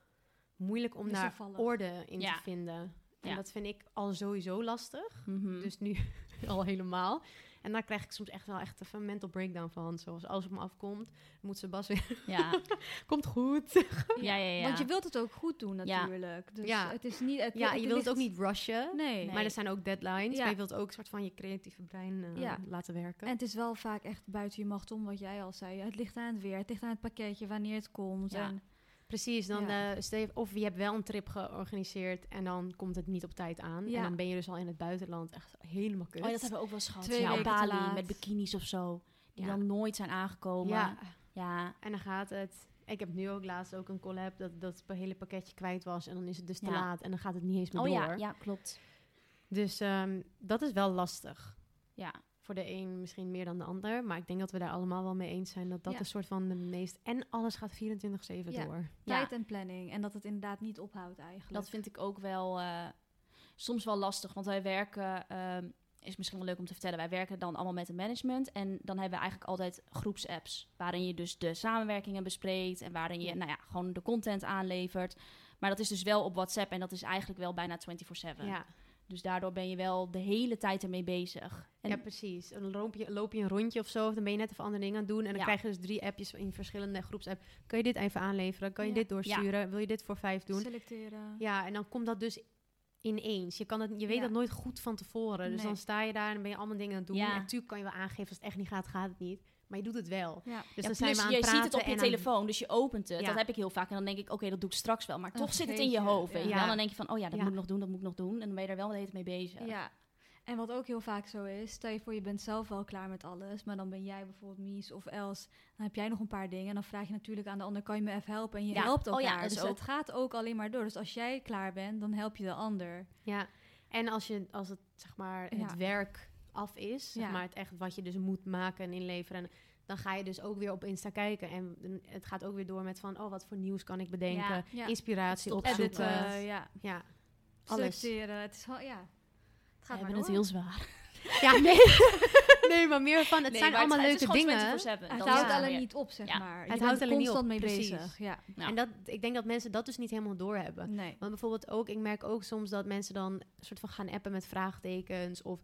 Speaker 2: moeilijk om daar orde in
Speaker 1: Ja.
Speaker 2: te vinden. En
Speaker 1: Ja.
Speaker 2: dat vind ik al sowieso lastig.
Speaker 1: Mhm.
Speaker 2: Dus nu al helemaal. En daar krijg ik soms echt wel echt even een mental breakdown van. Zoals als het me afkomt, moet ze Bas weer...
Speaker 1: ja.
Speaker 2: Komt goed.
Speaker 1: ja, ja, ja.
Speaker 3: Want je wilt het ook goed doen
Speaker 1: Ja.
Speaker 3: natuurlijk. Dus
Speaker 2: Ja.
Speaker 3: het is niet... Het,
Speaker 2: Ja, je wilt het ook niet rushen.
Speaker 3: Nee.
Speaker 1: Nee.
Speaker 2: Maar er zijn ook deadlines.
Speaker 3: Ja.
Speaker 2: Maar je wilt ook een soort van je creatieve brein eh,
Speaker 3: Ja.
Speaker 2: laten werken.
Speaker 3: En het is wel vaak echt buiten je macht om, wat jij al zei. Het ligt aan het weer, het ligt aan het pakketje, wanneer het komt.
Speaker 1: Ja.
Speaker 3: En,
Speaker 2: Precies, dan
Speaker 3: Ja.
Speaker 2: eh, stel je- of je hebt wel een trip georganiseerd en dan komt het niet op tijd aan.
Speaker 3: Ja.
Speaker 2: En dan ben je dus al in het buitenland echt helemaal kut.
Speaker 1: Oh, dat hebben we ook wel eens gehad.
Speaker 3: Twee
Speaker 1: ja, op Bali met bikinis of zo. Die dan nooit zijn aangekomen.
Speaker 2: Ja,
Speaker 1: ja.
Speaker 2: en dan gaat het. Ik heb nu ook laatst ook een collab dat, dat het hele pakketje kwijt was. En dan is het dus te laat en dan gaat het niet eens meer
Speaker 1: Oh
Speaker 2: door.
Speaker 1: ja, ja, klopt.
Speaker 2: Dus ehm, dat is wel lastig.
Speaker 1: Ja.
Speaker 2: Voor de een misschien meer dan de ander. Maar ik denk dat we daar allemaal wel mee eens zijn dat dat
Speaker 3: Ja.
Speaker 2: een soort van de meest... En alles gaat 24-7
Speaker 3: Ja.
Speaker 2: door.
Speaker 3: tijd en planning. En dat het inderdaad niet ophoudt eigenlijk.
Speaker 1: Dat vind ik ook wel eh, soms wel lastig. Want wij werken, ehm, is misschien wel leuk om te vertellen, wij werken dan allemaal met een management. En dan hebben we eigenlijk altijd groepsapps. Waarin je dus de samenwerkingen bespreekt. En waarin je nou ja, gewoon de content aanlevert. Maar dat is dus wel op WhatsApp. En dat is eigenlijk wel bijna 24-7.
Speaker 2: Ja.
Speaker 1: Dus daardoor ben je wel de hele tijd ermee bezig. En
Speaker 2: ja, precies. En dan loop je, loop je een rondje of zo, of dan ben je net even andere dingen aan het doen. En dan
Speaker 1: Ja.
Speaker 2: krijg je dus drie appjes in verschillende groepsapps. Kan je dit even aanleveren? Kan je
Speaker 3: Ja.
Speaker 2: dit doorsturen? Wil je dit voor vijf doen?
Speaker 3: Selecteren.
Speaker 2: Ja, en dan komt dat dus ineens. Je, kan het, je weet
Speaker 3: Ja.
Speaker 2: dat nooit goed van tevoren. Dus
Speaker 3: Nee.
Speaker 2: dan sta je daar en ben je allemaal dingen aan het doen.
Speaker 1: Ja.
Speaker 2: En natuurlijk kan je wel aangeven als het echt niet gaat, gaat het niet. Maar je doet het wel.
Speaker 3: Ja.
Speaker 2: Dus
Speaker 1: Ja,
Speaker 2: dan zijn
Speaker 1: plus
Speaker 2: we aan
Speaker 1: je
Speaker 2: het
Speaker 1: ziet het op
Speaker 2: praten
Speaker 1: je
Speaker 2: en
Speaker 1: telefoon, dus je opent het.
Speaker 2: Ja.
Speaker 1: Dat heb ik heel vaak. En dan denk ik, oké, dat doe ik straks wel. Maar
Speaker 3: Dan
Speaker 1: toch zit het in je hoofd. Weet je
Speaker 2: ja.
Speaker 1: wel? Dan denk je van, oh ja, dat
Speaker 2: Ja.
Speaker 1: moet ik nog doen, dat moet ik nog doen. En dan ben je er wel de hele tijd mee bezig.
Speaker 3: Ja. En wat ook heel vaak zo is, stel je voor je bent zelf wel klaar met alles, maar dan ben jij bijvoorbeeld Mies of Els, dan heb jij nog een paar dingen en dan vraag je natuurlijk aan de ander, kan je me even helpen? En je
Speaker 1: Ja.
Speaker 3: helpt
Speaker 1: Oh
Speaker 3: elkaar.
Speaker 1: ja, dat is
Speaker 3: dus
Speaker 1: ook-
Speaker 3: het gaat ook alleen maar door. Dus als jij klaar bent, dan help je de ander.
Speaker 2: Ja, en als, je, als het, zeg maar, het
Speaker 3: Ja.
Speaker 2: werk af is, zeg
Speaker 3: Ja.
Speaker 2: maar, het echt wat je dus moet maken en inleveren, en dan ga je dus ook weer op Insta kijken. En het gaat ook weer door met van, oh, wat voor nieuws kan ik bedenken?
Speaker 1: Ja.
Speaker 3: Ja.
Speaker 2: Inspiratie opzoeken.
Speaker 3: Editen,
Speaker 1: niet.
Speaker 3: ja.
Speaker 2: ja, alles.
Speaker 3: Selecteren. Het is wel, ja. Het
Speaker 1: We
Speaker 3: gaat maar
Speaker 1: hebben het heel zwaar.
Speaker 2: Ja, nee. nee, maar meer van, het
Speaker 1: Nee,
Speaker 2: zijn allemaal
Speaker 1: het,
Speaker 2: leuke
Speaker 1: het
Speaker 2: dingen.
Speaker 1: 24/7.
Speaker 3: Het
Speaker 1: Dat
Speaker 3: houdt alleen niet op, zeg
Speaker 1: Ja.
Speaker 3: maar. Je
Speaker 2: Het houdt alleen niet
Speaker 3: constant
Speaker 2: op,
Speaker 3: mee
Speaker 2: precies.
Speaker 3: bezig. Ja.
Speaker 1: Ja.
Speaker 2: En dat, ik denk dat mensen dat dus niet helemaal doorhebben.
Speaker 3: Nee.
Speaker 2: Want bijvoorbeeld ook, ik merk ook soms dat mensen dan een soort van gaan appen met vraagtekens. Of,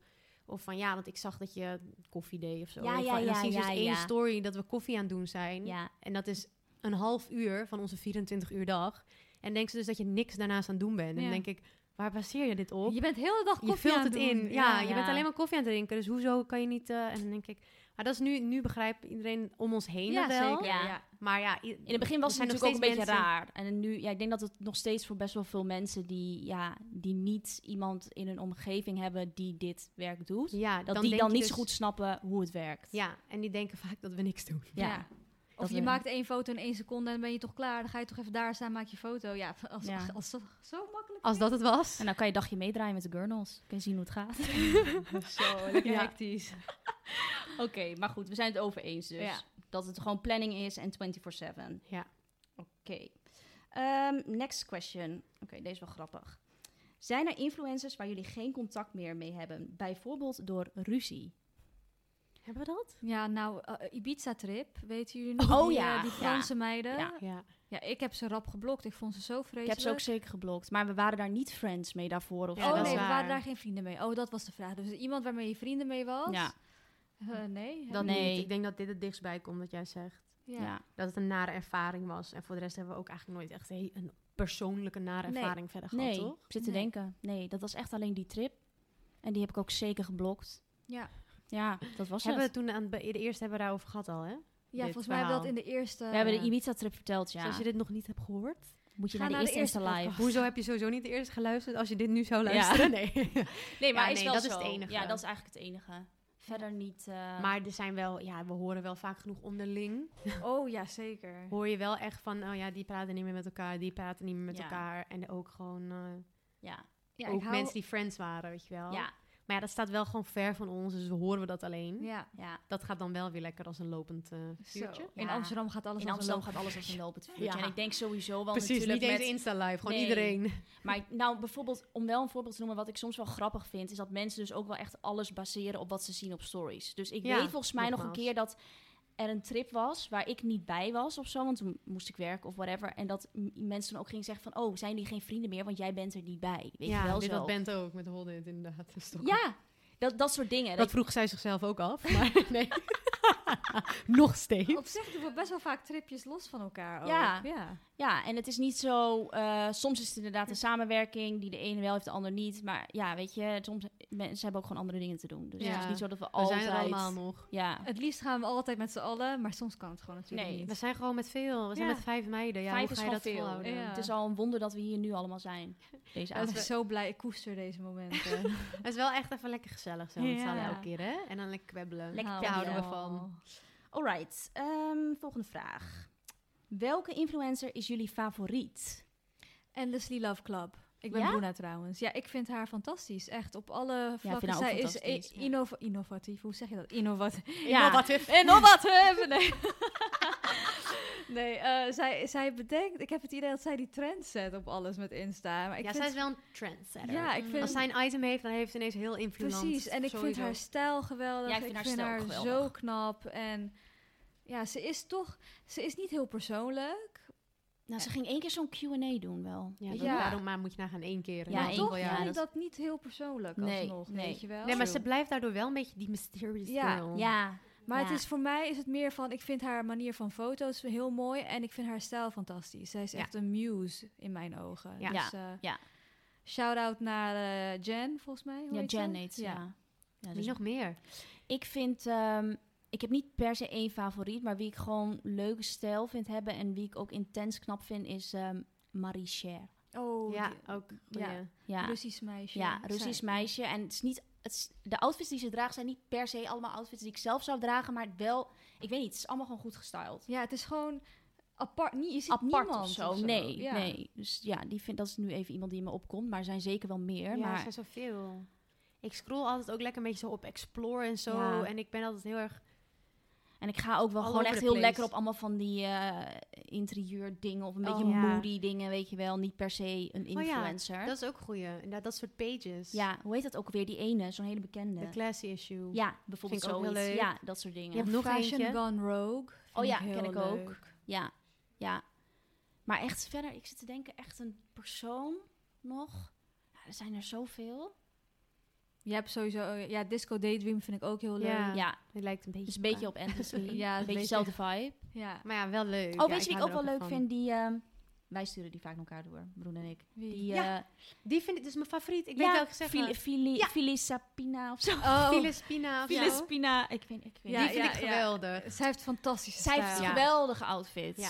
Speaker 2: of van ja, want ik zag dat je koffie deed of zo.
Speaker 1: Ja, ja, ja,
Speaker 2: ze dus
Speaker 1: ja,
Speaker 2: één
Speaker 1: ja.
Speaker 2: story dat we koffie aan het doen zijn.
Speaker 1: Ja.
Speaker 2: En dat is een half uur van onze 24 uur dag. En denken ze dus dat je niks daarnaast aan het doen bent. En dan denk ik, waar baseer je dit op?
Speaker 3: Je bent de hele dag
Speaker 2: Je
Speaker 3: koffie
Speaker 2: vult
Speaker 3: aan
Speaker 2: het
Speaker 3: doen.
Speaker 2: in. Ja, je
Speaker 1: ja.
Speaker 2: bent alleen maar koffie aan het drinken. Dus hoezo kan je niet... eh, en dan denk ik... Maar dat is nu, nu begrijpt iedereen om ons heen
Speaker 3: Ja,
Speaker 2: wel.
Speaker 3: zeker.
Speaker 1: Ja.
Speaker 3: Ja.
Speaker 2: Maar ja,
Speaker 1: In het begin was het natuurlijk ook een beetje
Speaker 2: mensen-
Speaker 1: raar. En nu, ja, ik denk dat het nog steeds voor best wel veel mensen die, ja, die niet iemand in hun omgeving hebben die dit werk doet,
Speaker 2: Ja,
Speaker 1: dat
Speaker 2: dan
Speaker 1: die dan niet
Speaker 2: dus-
Speaker 1: zo goed snappen hoe het werkt.
Speaker 2: Ja, en die denken vaak dat we niks doen.
Speaker 1: Ja.
Speaker 3: Of je
Speaker 1: we-
Speaker 3: maakt één foto in één seconde en dan ben je toch klaar. Dan ga je toch even daar staan, maak je foto. Ja, als,
Speaker 1: Ja.
Speaker 3: als, als zo, zo makkelijk.
Speaker 2: Als dat het was.
Speaker 1: En dan kan je een dagje meedraaien met de gurnals. Kun je zien hoe het gaat.
Speaker 3: Zo, lekker
Speaker 1: Ja.
Speaker 3: hectisch.
Speaker 1: Oké, maar goed, we zijn het over eens dus.
Speaker 3: Ja.
Speaker 1: Dat het gewoon planning is en 24-7.
Speaker 2: Ja.
Speaker 1: Oké. Ehm, next question. Oké, deze is wel grappig. Zijn er influencers waar jullie geen contact meer mee hebben? Bijvoorbeeld door ruzie?
Speaker 2: Hebben we dat?
Speaker 3: Ja, nou, eh, Ibiza-trip, weten jullie nog?
Speaker 1: Oh
Speaker 3: die,
Speaker 1: ja,
Speaker 3: eh, die
Speaker 1: ja.
Speaker 3: Franse meiden.
Speaker 1: Ja.
Speaker 3: Ja.
Speaker 2: Ja.
Speaker 3: ik heb ze rap geblokt. Ik vond ze zo
Speaker 1: Ik
Speaker 3: vreselijk.
Speaker 1: heb ze ook zeker geblokt. Maar we waren daar niet friends mee daarvoor of
Speaker 2: Ja,
Speaker 1: zo.
Speaker 3: oh
Speaker 2: dat
Speaker 3: nee, we
Speaker 2: waar.
Speaker 3: waren daar geen vrienden mee. Oh, dat was de vraag. Dus iemand waarmee je vrienden mee was?
Speaker 1: Ja,
Speaker 3: Eh, nee.
Speaker 2: Dat
Speaker 1: Nee.
Speaker 2: niet. Ik denk dat dit het dichtst bij komt wat jij zegt.
Speaker 3: Ja.
Speaker 1: ja.
Speaker 2: Dat het een nare ervaring was. En voor de rest hebben we ook eigenlijk nooit echt een, persoonlijke nare
Speaker 1: Nee.
Speaker 2: ervaring verder gehad,
Speaker 1: Nee,
Speaker 2: toch?
Speaker 1: ik zit te
Speaker 3: Nee.
Speaker 1: denken. Nee, dat was echt alleen die trip. En die heb ik ook zeker geblokt.
Speaker 3: Ja.
Speaker 1: Ja, dat was
Speaker 2: Hebben we
Speaker 1: het.
Speaker 2: toen aan de eerste hebben we daarover gehad al, hè?
Speaker 3: Ja,
Speaker 2: Dit
Speaker 3: volgens mij hebben we dat in de eerste...
Speaker 1: We hebben de
Speaker 2: ja.
Speaker 1: Ibiza-trip verteld, ja.
Speaker 2: Dus als je dit nog niet hebt gehoord.
Speaker 1: Moet je naar de
Speaker 3: naar de eerste
Speaker 1: live.
Speaker 3: podcast.
Speaker 2: Hoezo heb je sowieso niet de eerste geluisterd als je dit nu zou
Speaker 1: Ja.
Speaker 2: luisteren? Nee.
Speaker 1: Nee, maar
Speaker 2: Ja,
Speaker 1: is
Speaker 2: nee,
Speaker 1: wel
Speaker 2: dat is
Speaker 1: zo.
Speaker 2: het enige.
Speaker 1: Ja, dat is eigenlijk het enige. Verder niet... eh,
Speaker 2: Maar er zijn wel, ja, we horen wel vaak genoeg onderling.
Speaker 3: Oh ja, zeker.
Speaker 2: Hoor je wel echt van, oh ja, die praten niet meer met elkaar, die praten niet meer met
Speaker 1: Ja.
Speaker 2: elkaar. En ook gewoon, eh,
Speaker 1: ja,
Speaker 3: Ja,
Speaker 2: ook
Speaker 3: ik hou...
Speaker 2: mensen die friends waren, weet je wel.
Speaker 1: ja,
Speaker 2: Maar ja, dat staat wel gewoon ver van ons, dus we horen we dat alleen.
Speaker 3: Ja.
Speaker 1: ja.
Speaker 2: Dat gaat dan wel weer lekker als een lopend eh vuurtje.
Speaker 3: Zo. In. Amsterdam gaat alles
Speaker 1: In
Speaker 3: als een
Speaker 1: Amsterdam
Speaker 3: loop-
Speaker 1: gaat alles als een lopend vuurtje.
Speaker 2: Ja.
Speaker 1: En ik denk sowieso wel
Speaker 2: Precies,
Speaker 1: natuurlijk
Speaker 2: niet eens
Speaker 1: met...
Speaker 2: Insta-live, gewoon
Speaker 1: Nee.
Speaker 2: iedereen.
Speaker 1: Maar nou, bijvoorbeeld, om wel een voorbeeld te noemen, wat ik soms wel grappig vind, is dat mensen dus ook wel echt alles baseren op wat ze zien op stories. Dus ik
Speaker 2: Ja,
Speaker 1: weet volgens mij nog een keer dat er een trip was waar ik niet bij was of zo, want toen moest ik werken of whatever. En dat mensen dan ook gingen zeggen van, oh, zijn die geen vrienden meer, want jij bent er niet bij. Weet
Speaker 2: ja,
Speaker 1: je wel
Speaker 2: dit
Speaker 1: zo.
Speaker 2: had Bent ook met Holdit inderdaad. in.
Speaker 1: Ja, dat, dat soort dingen.
Speaker 2: Dat vroeg zij zichzelf ook af, maar nee. Nog steeds.
Speaker 3: Op zich doen we best wel vaak tripjes los van elkaar ook.
Speaker 1: Ja.
Speaker 3: ja.
Speaker 1: Ja, en het is niet zo. eh, soms is het inderdaad een samenwerking die de ene wel heeft, de ander niet. Maar ja, weet je, soms mensen hebben ook gewoon andere dingen te doen. Dus
Speaker 2: Ja.
Speaker 1: het is niet zo dat we,
Speaker 2: We
Speaker 1: altijd.
Speaker 2: zijn er allemaal nog.
Speaker 1: Ja,
Speaker 3: Het liefst gaan we altijd met z'n allen, maar soms kan het gewoon natuurlijk
Speaker 1: Nee,
Speaker 3: niet.
Speaker 2: We zijn gewoon met veel. We zijn
Speaker 3: Ja.
Speaker 2: met vijf meiden. Ja,
Speaker 1: vijf
Speaker 2: hoe
Speaker 1: is
Speaker 2: ga je dat
Speaker 1: veel. Het is al een wonder dat we hier nu allemaal zijn. Deze
Speaker 3: ik ben
Speaker 1: avond.
Speaker 3: zo blij, ik koester deze momenten.
Speaker 2: Het is wel echt even lekker gezellig zo. met z'n allen elke keer, hè? En dan lekker kwebbelen.
Speaker 1: Lekker
Speaker 2: Daar houden we van.
Speaker 1: Alright, ehm, volgende vraag. Welke influencer is jullie favoriet?
Speaker 3: Endlessly Love Club. Ik ben
Speaker 1: Ja?
Speaker 3: Bruna trouwens. Ja, ik vind haar fantastisch. Echt op alle vlakken.
Speaker 1: ook
Speaker 3: Zij is e-
Speaker 1: ja.
Speaker 3: innova- innovatief. Hoe zeg je dat? Innovatief.
Speaker 1: Ja.
Speaker 3: Innovatief. Innovatief. Nee. nee, eh, zij, zij bedenkt... Ik heb het idee dat zij die trend zet op alles met Insta. Maar ik
Speaker 2: ja,
Speaker 3: vind,
Speaker 2: zij is wel een trendsetter.
Speaker 3: Ja, ik vind...
Speaker 2: Als zij een item heeft, dan heeft ze ineens heel invloed.
Speaker 3: Precies, en ik vind haar stijl geweldig.
Speaker 1: Ja, ik vind haar stijl
Speaker 3: haar
Speaker 1: geweldig.
Speaker 3: zo knap. En ja, ze is toch... Ze is niet heel persoonlijk.
Speaker 1: Nou, ze ging één keer zo'n Q&A doen wel.
Speaker 2: Ja, daarom maar moet je nagaan één keer.
Speaker 1: Ja, één
Speaker 3: toch
Speaker 1: ja,
Speaker 3: ik
Speaker 1: dat-
Speaker 3: dat niet heel persoonlijk
Speaker 1: Nee,
Speaker 3: alsnog,
Speaker 1: nee.
Speaker 3: weet je wel?
Speaker 2: Nee, maar ze blijft daardoor wel een beetje die mysterious
Speaker 3: Ja,
Speaker 2: girl.
Speaker 1: Ja,
Speaker 3: Maar
Speaker 1: Ja.
Speaker 3: het is voor mij is het meer van, ik vind haar manier van foto's heel mooi en ik vind haar stijl fantastisch. Zij is
Speaker 2: Ja.
Speaker 3: echt een muse in mijn ogen.
Speaker 2: Ja.
Speaker 3: Dus,
Speaker 1: Ja,
Speaker 3: eh,
Speaker 1: ja.
Speaker 3: Shout-out naar eh, Jen, volgens mij. Hoe
Speaker 1: ja
Speaker 3: heet
Speaker 1: Jen heet
Speaker 3: ja.
Speaker 1: ja.
Speaker 2: Wie
Speaker 1: dus
Speaker 2: nog meer?
Speaker 1: Ik vind, ehm, ik heb niet per se één favoriet, maar wie ik gewoon leuke stijl vind hebben en wie ik ook intens knap vind, is ehm Marie Cher.
Speaker 3: Oh,
Speaker 2: ja,
Speaker 3: die-
Speaker 2: ook.
Speaker 3: ja.
Speaker 2: Ja.
Speaker 3: Russisch meisje.
Speaker 1: ja Russisch
Speaker 3: Zij-
Speaker 1: meisje. En het is niet, het is, de outfits die ze draagt zijn niet per se allemaal outfits die ik zelf zou dragen, maar wel, ik weet niet, het is allemaal gewoon goed gestyled.
Speaker 3: Ja, het is gewoon apart. Niet, je ziet
Speaker 1: Apart
Speaker 3: niemand
Speaker 1: of zo. Nee,
Speaker 3: Ja.
Speaker 1: nee. Dus ja, die vind, dat is nu even iemand die in me opkomt, maar er zijn zeker wel meer.
Speaker 2: Ja,
Speaker 1: maar
Speaker 2: er zijn zoveel. Ik scroll altijd ook lekker een beetje zo op Explore en zo.
Speaker 1: Ja.
Speaker 2: En ik ben altijd heel erg...
Speaker 1: En ik ga ook wel
Speaker 2: All
Speaker 1: gewoon echt heel
Speaker 2: place.
Speaker 1: lekker op allemaal van die eh interieur dingen of een
Speaker 2: Oh,
Speaker 1: beetje
Speaker 2: ja.
Speaker 1: moody dingen, weet je wel. Niet per se een
Speaker 2: Oh ja,
Speaker 1: influencer.
Speaker 2: Dat is ook goeie. Inderdaad, dat soort pages.
Speaker 1: Ja, hoe heet dat ook weer? Die ene, zo'n hele bekende.
Speaker 2: De classy issue.
Speaker 1: Ja, bijvoorbeeld
Speaker 2: Vind ik ook heel
Speaker 1: zoiets.
Speaker 2: leuk.
Speaker 1: Ja, dat soort dingen.
Speaker 2: Je hebt nog
Speaker 3: Fashion
Speaker 2: eentje.
Speaker 3: Gone Rogue. vind
Speaker 1: Oh ja,
Speaker 3: heel
Speaker 1: ken ik ook.
Speaker 3: leuk.
Speaker 1: Ja, ja. Maar echt verder, ik zit te denken, echt een persoon nog. Ja, er zijn er zoveel.
Speaker 3: Je hebt sowieso... eh, Ja, Disco Daydream vind ik ook heel leuk.
Speaker 2: Ja.
Speaker 1: Ja,
Speaker 2: Het lijkt een beetje...
Speaker 1: dus een beetje op Endlessly.
Speaker 3: Ja,
Speaker 1: een beetje dezelfde vibe.
Speaker 3: Ja.
Speaker 2: Maar ja, wel leuk.
Speaker 1: Oh,
Speaker 2: Ja,
Speaker 1: weet je wie ik ook wel leuk
Speaker 2: van.
Speaker 1: vind? Die, ehm, wij sturen die vaak naar elkaar door, Broen en ik.
Speaker 3: Wie?
Speaker 1: Die,
Speaker 2: Ja,
Speaker 1: eh,
Speaker 2: Die vind ik dus mijn favoriet. Ik weet
Speaker 1: ja,
Speaker 2: welke zeggen.
Speaker 1: Fili- Fili-
Speaker 2: Ja.
Speaker 1: Filisapina of zo.
Speaker 3: Oh,
Speaker 2: Filispina of zo.
Speaker 1: Filispina, ik weet, ik weet
Speaker 3: Ja,
Speaker 2: die vind
Speaker 3: ja,
Speaker 2: ik
Speaker 3: ja.
Speaker 2: geweldig.
Speaker 3: zij heeft fantastische
Speaker 1: Zij heeft
Speaker 3: stijl.
Speaker 1: Geweldige outfits.
Speaker 2: Ja.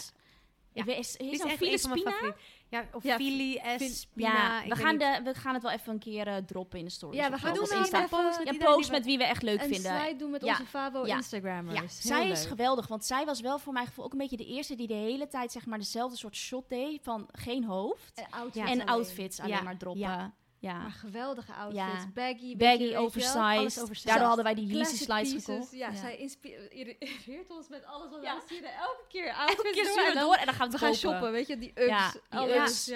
Speaker 1: Ik weet, is,
Speaker 2: Die
Speaker 1: is
Speaker 2: is een van mijn. Ja, of
Speaker 3: Ja,
Speaker 2: Fili, S, Spina.
Speaker 1: Ja, we gaan,
Speaker 2: niet.
Speaker 1: de, we gaan het wel even een keer eh, droppen in de stories.
Speaker 3: Ja, we gaan doen
Speaker 1: Insta.
Speaker 3: even
Speaker 2: post met
Speaker 1: Ja, post met wie we echt leuk vinden.
Speaker 3: slide doen met
Speaker 1: Ja.
Speaker 3: onze Favo. Instagrammers.
Speaker 1: Ja, zij is geweldig, want zij was wel voor mijn gevoel ook een beetje de eerste die de hele tijd zeg maar dezelfde soort shot deed van geen hoofd
Speaker 3: En outfits
Speaker 1: en
Speaker 3: alleen.
Speaker 1: outfits alleen
Speaker 2: Ja,
Speaker 1: maar droppen.
Speaker 2: Ja.
Speaker 3: Maar geweldige outfits.
Speaker 1: Ja.
Speaker 3: Baggy,
Speaker 1: baggy, oversized. Daardoor hadden wij die Yeezy slides
Speaker 3: pieces.
Speaker 1: gekocht.
Speaker 3: Ja,
Speaker 1: Ja.
Speaker 3: zij inspireert ons met alles wat
Speaker 1: Ja.
Speaker 3: wij sturen. Elke keer
Speaker 1: Elke
Speaker 3: outfits
Speaker 1: keer
Speaker 3: door en
Speaker 1: we
Speaker 3: dan-
Speaker 1: door en dan gaan we
Speaker 3: We gaan shoppen, weet je, die Uggs.
Speaker 1: Ja, die
Speaker 3: alles.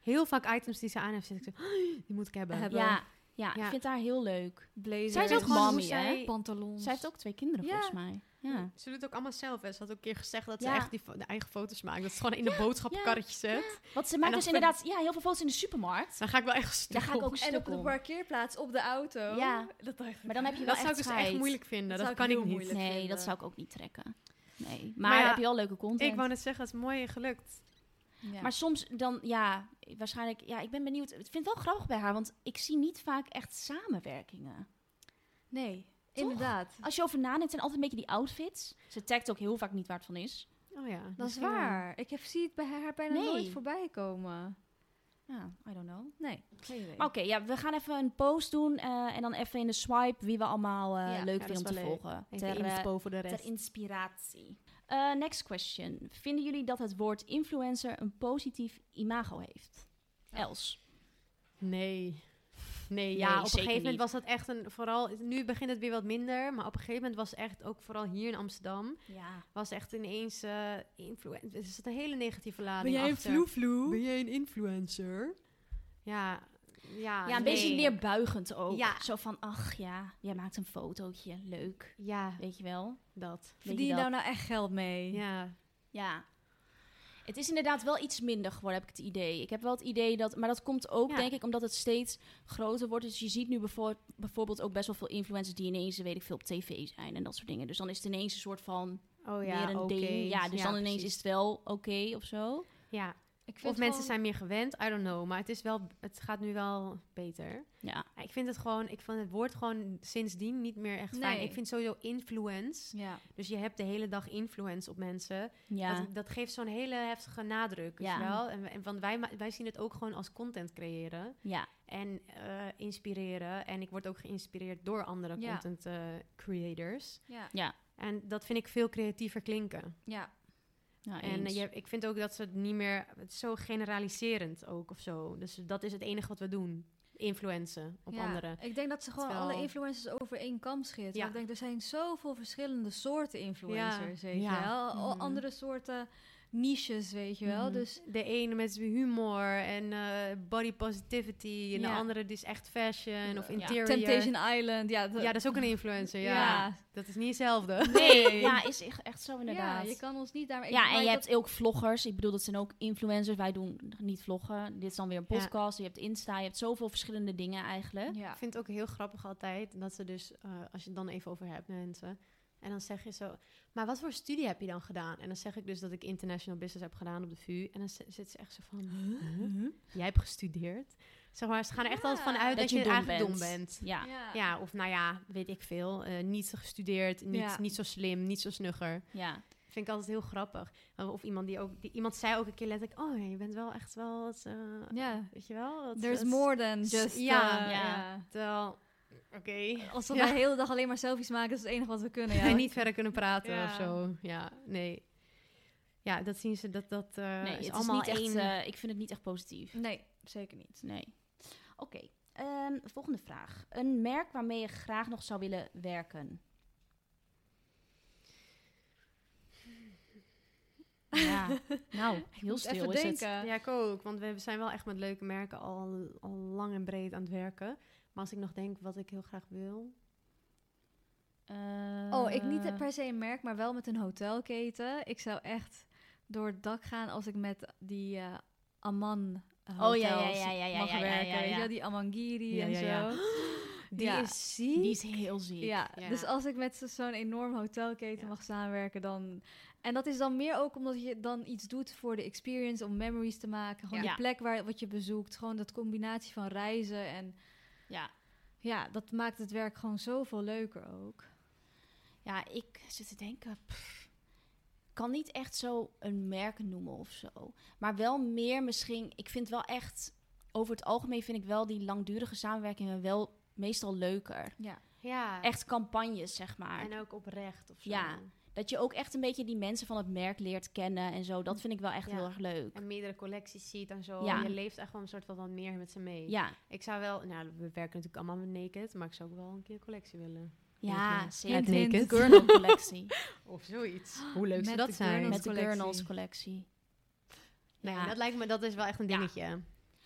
Speaker 2: Heel vaak items die ze aan heeft zitten. Ik zeg, "Oh, die moet ik hebben.
Speaker 3: Hebben.
Speaker 1: Ja, ja,
Speaker 2: Ja.
Speaker 1: ik vind haar heel leuk.
Speaker 3: Blazers.
Speaker 1: Zij is ook mommy,
Speaker 2: zij-
Speaker 1: hè?
Speaker 3: Pantalons.
Speaker 1: Zij heeft ook twee kinderen
Speaker 3: Ja.
Speaker 1: volgens mij. Ja.
Speaker 2: Ze doet ook allemaal zelf. En ze had ook een keer gezegd dat
Speaker 1: Ja.
Speaker 2: ze echt die de eigen foto's maakt. Dat ze gewoon in de boodschappenkarretje zet.
Speaker 1: Want ze
Speaker 2: En
Speaker 1: maakt dus inderdaad ja, heel veel foto's in de supermarkt.
Speaker 2: Dan ga ik wel echt stuk
Speaker 1: Daar ga ik ook
Speaker 3: En op de parkeerplaats op de auto.
Speaker 1: Ja.
Speaker 3: Dat.
Speaker 1: Maar dan heb je wel
Speaker 2: Dat
Speaker 1: echt
Speaker 2: zou ik dus echt moeilijk vinden.
Speaker 3: Dat
Speaker 2: Dat,
Speaker 3: zou ik
Speaker 2: kan ik niet.
Speaker 3: moeilijk
Speaker 1: Nee,
Speaker 3: vinden.
Speaker 1: dat zou ik ook niet trekken. Nee. Maar,
Speaker 2: Maar ja,
Speaker 1: heb je wel leuke content.
Speaker 2: Ik wou net zeggen, het is mooi gelukt.
Speaker 3: Ja.
Speaker 1: Maar soms dan, ja, waarschijnlijk, ja, ik ben benieuwd. Ik vind het wel grappig bij haar, want ik zie niet vaak echt samenwerkingen.
Speaker 3: nee,
Speaker 1: Toch?
Speaker 3: inderdaad.
Speaker 1: Als je over nadenkt, zijn altijd een beetje die outfits. Ze tagt ook heel vaak niet waar het van is.
Speaker 2: Oh ja.
Speaker 3: Dat is
Speaker 2: wel.
Speaker 3: waar. Ik heb, zie het bij haar bijna
Speaker 1: Nee.
Speaker 3: nooit voorbij komen.
Speaker 1: Ja, I don't know.
Speaker 3: Nee,
Speaker 1: oké, ja, we gaan even een post doen eh, en dan even in de swipe wie we allemaal eh,
Speaker 3: Ja,
Speaker 1: leuk
Speaker 2: ja,
Speaker 1: vinden om te
Speaker 2: leuk.
Speaker 1: volgen. Ter, eh, ter inspiratie. Eh, next question. Vinden jullie dat het woord influencer een positief imago heeft? Els.
Speaker 2: Nee. Nee,
Speaker 1: Nee,
Speaker 2: ja, op een gegeven moment
Speaker 1: niet.
Speaker 2: was dat echt een, vooral, nu begint het weer wat minder, maar op een gegeven moment was echt, ook vooral hier in Amsterdam,
Speaker 1: Ja.
Speaker 2: was echt ineens uh, influencer, er een hele negatieve lading achter.
Speaker 3: vloe?
Speaker 2: Ben jij een influencer? Ja, ja,
Speaker 1: Ja, een
Speaker 2: nee.
Speaker 1: beetje neerbuigend ook.
Speaker 2: Ja.
Speaker 1: Zo van, ach ja, jij maakt een fotootje, leuk.
Speaker 2: Ja,
Speaker 1: Weet je wel?
Speaker 2: dat.
Speaker 3: Verdien je nou nou echt geld mee?
Speaker 2: Ja,
Speaker 1: Ja. Het is inderdaad wel iets minder geworden, heb ik het idee. Ik heb wel het idee dat... Maar dat komt ook,
Speaker 2: Ja.
Speaker 1: denk ik, omdat het steeds groter wordt. Dus je ziet nu bijvoor- bijvoorbeeld ook best wel veel influencers... die ineens, weet ik veel, op tv zijn en dat soort dingen. Dus dan is het ineens een soort van
Speaker 2: oh ja,
Speaker 1: weer een ding. Ja, dus dan ineens
Speaker 2: precies.
Speaker 1: is het wel oké of zo.
Speaker 2: Ja,
Speaker 3: Ik vind
Speaker 2: of mensen
Speaker 3: gewoon-
Speaker 2: zijn meer gewend, I don't know, maar het is wel, het gaat nu wel beter.
Speaker 1: Ja.
Speaker 2: Ik vind het gewoon, ik vond het woord gewoon sindsdien niet meer echt fijn.
Speaker 3: Nee.
Speaker 2: Ik vind sowieso influence,
Speaker 3: Ja.
Speaker 2: dus je hebt de hele dag influence op mensen.
Speaker 1: Ja.
Speaker 2: Dat, dat geeft zo'n hele heftige nadruk,
Speaker 1: Ja.
Speaker 2: wel? En, en want wij, wij zien het ook gewoon als content creëren
Speaker 1: ja.
Speaker 2: en eh, inspireren. En ik word ook geïnspireerd door andere
Speaker 3: Ja.
Speaker 2: content eh, creators.
Speaker 3: Ja.
Speaker 1: Ja.
Speaker 2: En dat vind ik veel creatiever klinken.
Speaker 3: Ja.
Speaker 1: Ja,
Speaker 2: En eh, je, ik vind ook dat ze het niet meer... Het is zo generaliserend ook of zo. Dus dat is het enige wat we doen. Influencen op
Speaker 3: Ja,
Speaker 2: anderen.
Speaker 3: Ik denk dat ze gewoon
Speaker 2: Terwijl-
Speaker 3: alle influencers over één kam scheert.
Speaker 2: Ja.
Speaker 3: Want Ik denk, er zijn zoveel verschillende soorten influencers, weet
Speaker 2: Ja.
Speaker 3: je wel. Al
Speaker 1: Mhm.
Speaker 3: Andere soorten niches, weet je wel.
Speaker 1: Mhm.
Speaker 3: Dus
Speaker 2: De ene met humor en eh, body positivity. En de andere die is echt fashion of
Speaker 1: Ja.
Speaker 2: interior.
Speaker 3: Temptation Island, ja.
Speaker 2: Ja, dat is ook een influencer. Ja.
Speaker 3: Ja.
Speaker 2: Dat is niet hetzelfde.
Speaker 1: Nee, ja, is echt, echt zo inderdaad.
Speaker 3: Ja, je kan ons niet daarmee...
Speaker 1: Ja, en je hebt ook vloggers. Ik bedoel, dat zijn ook influencers. Wij doen niet vloggen. Dit is dan weer een
Speaker 2: Ja.
Speaker 1: podcast. Je hebt Insta. Je hebt zoveel verschillende dingen eigenlijk.
Speaker 3: Ja.
Speaker 2: Ik vind het ook heel grappig altijd dat ze dus, eh, als je het dan even over hebt mensen. En dan zeg je zo, maar wat voor studie heb je dan gedaan? En dan zeg ik dus dat ik international business heb gedaan op de VU. En dan zit ze echt zo van, huh? jij hebt gestudeerd? Zeg maar, ze gaan er echt
Speaker 3: Ja.
Speaker 2: altijd van uit
Speaker 1: Dat
Speaker 2: dat,
Speaker 1: je
Speaker 2: je,
Speaker 1: dom
Speaker 2: eigenlijk
Speaker 1: bent.
Speaker 2: dom bent.
Speaker 1: Ja.
Speaker 3: Ja.
Speaker 2: Ja, of nou ja, weet ik veel. eh, niet gestudeerd, niet,
Speaker 3: Ja.
Speaker 2: niet zo slim, niet zo snugger.
Speaker 1: ja.
Speaker 2: Vind ik altijd heel grappig. Of iemand die ook, die, iemand zei ook een keer letterlijk, oh ja, je bent wel echt wel, eh,
Speaker 3: Ja.
Speaker 2: weet je wel? wat-
Speaker 3: There's
Speaker 2: wat-
Speaker 3: more than just...
Speaker 2: ja,
Speaker 3: eh,
Speaker 1: ja.
Speaker 3: ja.
Speaker 2: Terwijl, oké. Ja.
Speaker 3: wij de hele dag alleen maar selfies maken, dat is het enige wat we kunnen. Ja.
Speaker 2: en niet verder kunnen praten
Speaker 3: Ja.
Speaker 2: of zo. Ja, nee. Ja, dat zien ze, dat, dat eh,
Speaker 1: Nee,
Speaker 2: is
Speaker 1: het
Speaker 2: allemaal
Speaker 1: is niet echt,
Speaker 2: één...
Speaker 1: eh, ik vind het niet echt positief.
Speaker 3: Nee, zeker niet.
Speaker 1: Nee. Oké. ehm, volgende vraag. Een merk waarmee je graag nog zou willen werken? Ja, nou, heel stil
Speaker 3: even
Speaker 1: is het.
Speaker 2: ja, ik ook. Want we zijn wel echt met leuke merken al, al lang en breed aan het werken. Maar als ik nog denk wat ik heel graag wil...
Speaker 3: Oh, ik niet per se een merk, maar wel met een hotelketen. Ik zou echt door het dak gaan als ik met die eh Amman eh,
Speaker 1: Oh, ja, ja,
Speaker 3: hotels
Speaker 1: ja, ja, ja,
Speaker 3: mag
Speaker 1: ja, ja,
Speaker 3: werken.
Speaker 1: ja,
Speaker 3: Weet je
Speaker 1: ja.
Speaker 3: wel, die Amangiri
Speaker 2: Ja,
Speaker 3: en
Speaker 2: ja,
Speaker 3: zo.
Speaker 2: ja. Die
Speaker 3: Ja.
Speaker 2: is ziek.
Speaker 1: Die is heel ziek.
Speaker 3: Ja,
Speaker 2: Ja.
Speaker 3: dus als ik met zo- zo'n enorm hotelketen
Speaker 2: Ja.
Speaker 3: mag samenwerken, dan... En dat is dan meer ook omdat je dan iets doet voor de experience, om memories te maken. Gewoon
Speaker 1: Ja.
Speaker 3: die plek waar, wat je bezoekt. Gewoon dat combinatie van reizen en...
Speaker 1: Ja.
Speaker 3: Ja, dat maakt het werk gewoon zoveel leuker ook.
Speaker 1: Ja, ik zit te denken. pff, kan niet echt zo een merk noemen of zo. Maar wel meer misschien... Ik vind wel echt... Over het algemeen vind ik wel die langdurige samenwerkingen wel meestal leuker.
Speaker 3: Ja.
Speaker 2: Ja.
Speaker 1: Echt campagnes, zeg maar.
Speaker 2: En ook oprecht of zo.
Speaker 1: Ja. Dat je ook echt een beetje die mensen van het merk leert kennen en zo. Dat vind ik wel echt
Speaker 2: Ja.
Speaker 1: heel erg leuk.
Speaker 2: En meerdere collecties ziet en zo.
Speaker 1: Ja.
Speaker 2: Je leeft echt wel een soort van wat meer met ze mee.
Speaker 1: Ja,
Speaker 2: Ik zou wel, nou, we werken natuurlijk allemaal met Naked, maar ik zou ook wel een keer een collectie willen.
Speaker 1: ja
Speaker 2: Met
Speaker 1: zeker.
Speaker 3: Hint.
Speaker 1: Gurnal collectie.
Speaker 2: Of zoiets. Hoe leuk
Speaker 3: Met
Speaker 2: zou dat zijn?
Speaker 1: Met de
Speaker 3: collectie.
Speaker 1: Gurnals collectie.
Speaker 2: Nee,
Speaker 1: Ja.
Speaker 2: dat lijkt me, dat is wel echt een
Speaker 1: Ja.
Speaker 2: dingetje.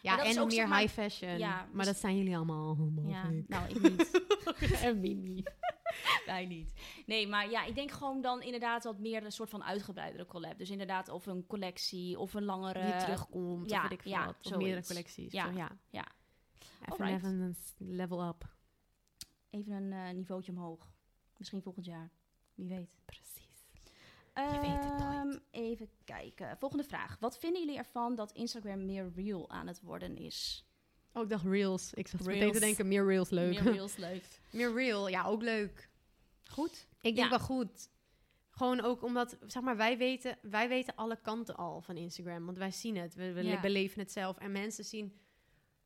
Speaker 2: Ja, en
Speaker 1: ook,
Speaker 2: meer
Speaker 1: zeg maar-
Speaker 2: high fashion.
Speaker 1: Ja,
Speaker 2: maar
Speaker 1: dus-
Speaker 2: dat zijn jullie allemaal.
Speaker 1: Ja,
Speaker 2: ik.
Speaker 1: nou, ik niet.
Speaker 2: en Mimi.
Speaker 1: Wij niet. Nee, maar ja, ik denk gewoon dan inderdaad wat meer een soort van uitgebreidere collab. Dus inderdaad of een collectie of een langere...
Speaker 2: Die terugkomt,
Speaker 1: ja,
Speaker 2: of weet ik veel
Speaker 1: ja,
Speaker 2: wat. Of
Speaker 1: zoiets.
Speaker 2: meerdere collecties.
Speaker 1: Ja,
Speaker 2: Zo, ja.
Speaker 1: ja.
Speaker 2: Even, even een level up.
Speaker 1: Even een eh niveautje omhoog. Misschien volgend jaar. Wie weet.
Speaker 2: Precies. Je weet het nooit.
Speaker 1: Ehm, Even kijken. Volgende vraag. Wat vinden jullie ervan dat Instagram meer real aan het worden is?
Speaker 2: Oh, ik dacht reels. Ik zat meteen
Speaker 1: Reels.
Speaker 2: te denken, meer reels leuk.
Speaker 1: Meer reals leuk.
Speaker 2: meer real, ja, ook leuk.
Speaker 3: Goed.
Speaker 2: Ik denk
Speaker 1: Ja.
Speaker 2: wel goed. Gewoon ook omdat, zeg maar, wij weten, wij weten alle kanten al van Instagram. Want wij zien het. We, we
Speaker 3: Ja.
Speaker 2: beleven het zelf. En mensen zien,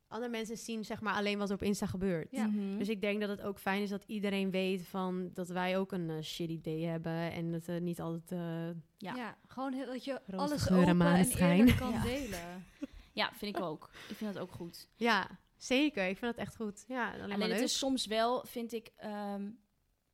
Speaker 2: andere mensen zien zeg maar alleen wat er op Insta gebeurt.
Speaker 3: Ja.
Speaker 1: Mhm.
Speaker 2: Dus ik denk dat het ook fijn is dat iedereen weet van dat wij ook een eh, shit idee hebben. En dat het niet altijd... eh,
Speaker 1: Ja.
Speaker 3: Ja. gewoon heel, dat je
Speaker 2: Roze
Speaker 3: alles open en kan
Speaker 1: Ja.
Speaker 3: delen.
Speaker 1: Ja, vind ik ook. Ik vind dat ook goed.
Speaker 2: ja, zeker. Ik vind dat echt goed. Ja, alleen
Speaker 1: het is soms wel, vind ik... ehm,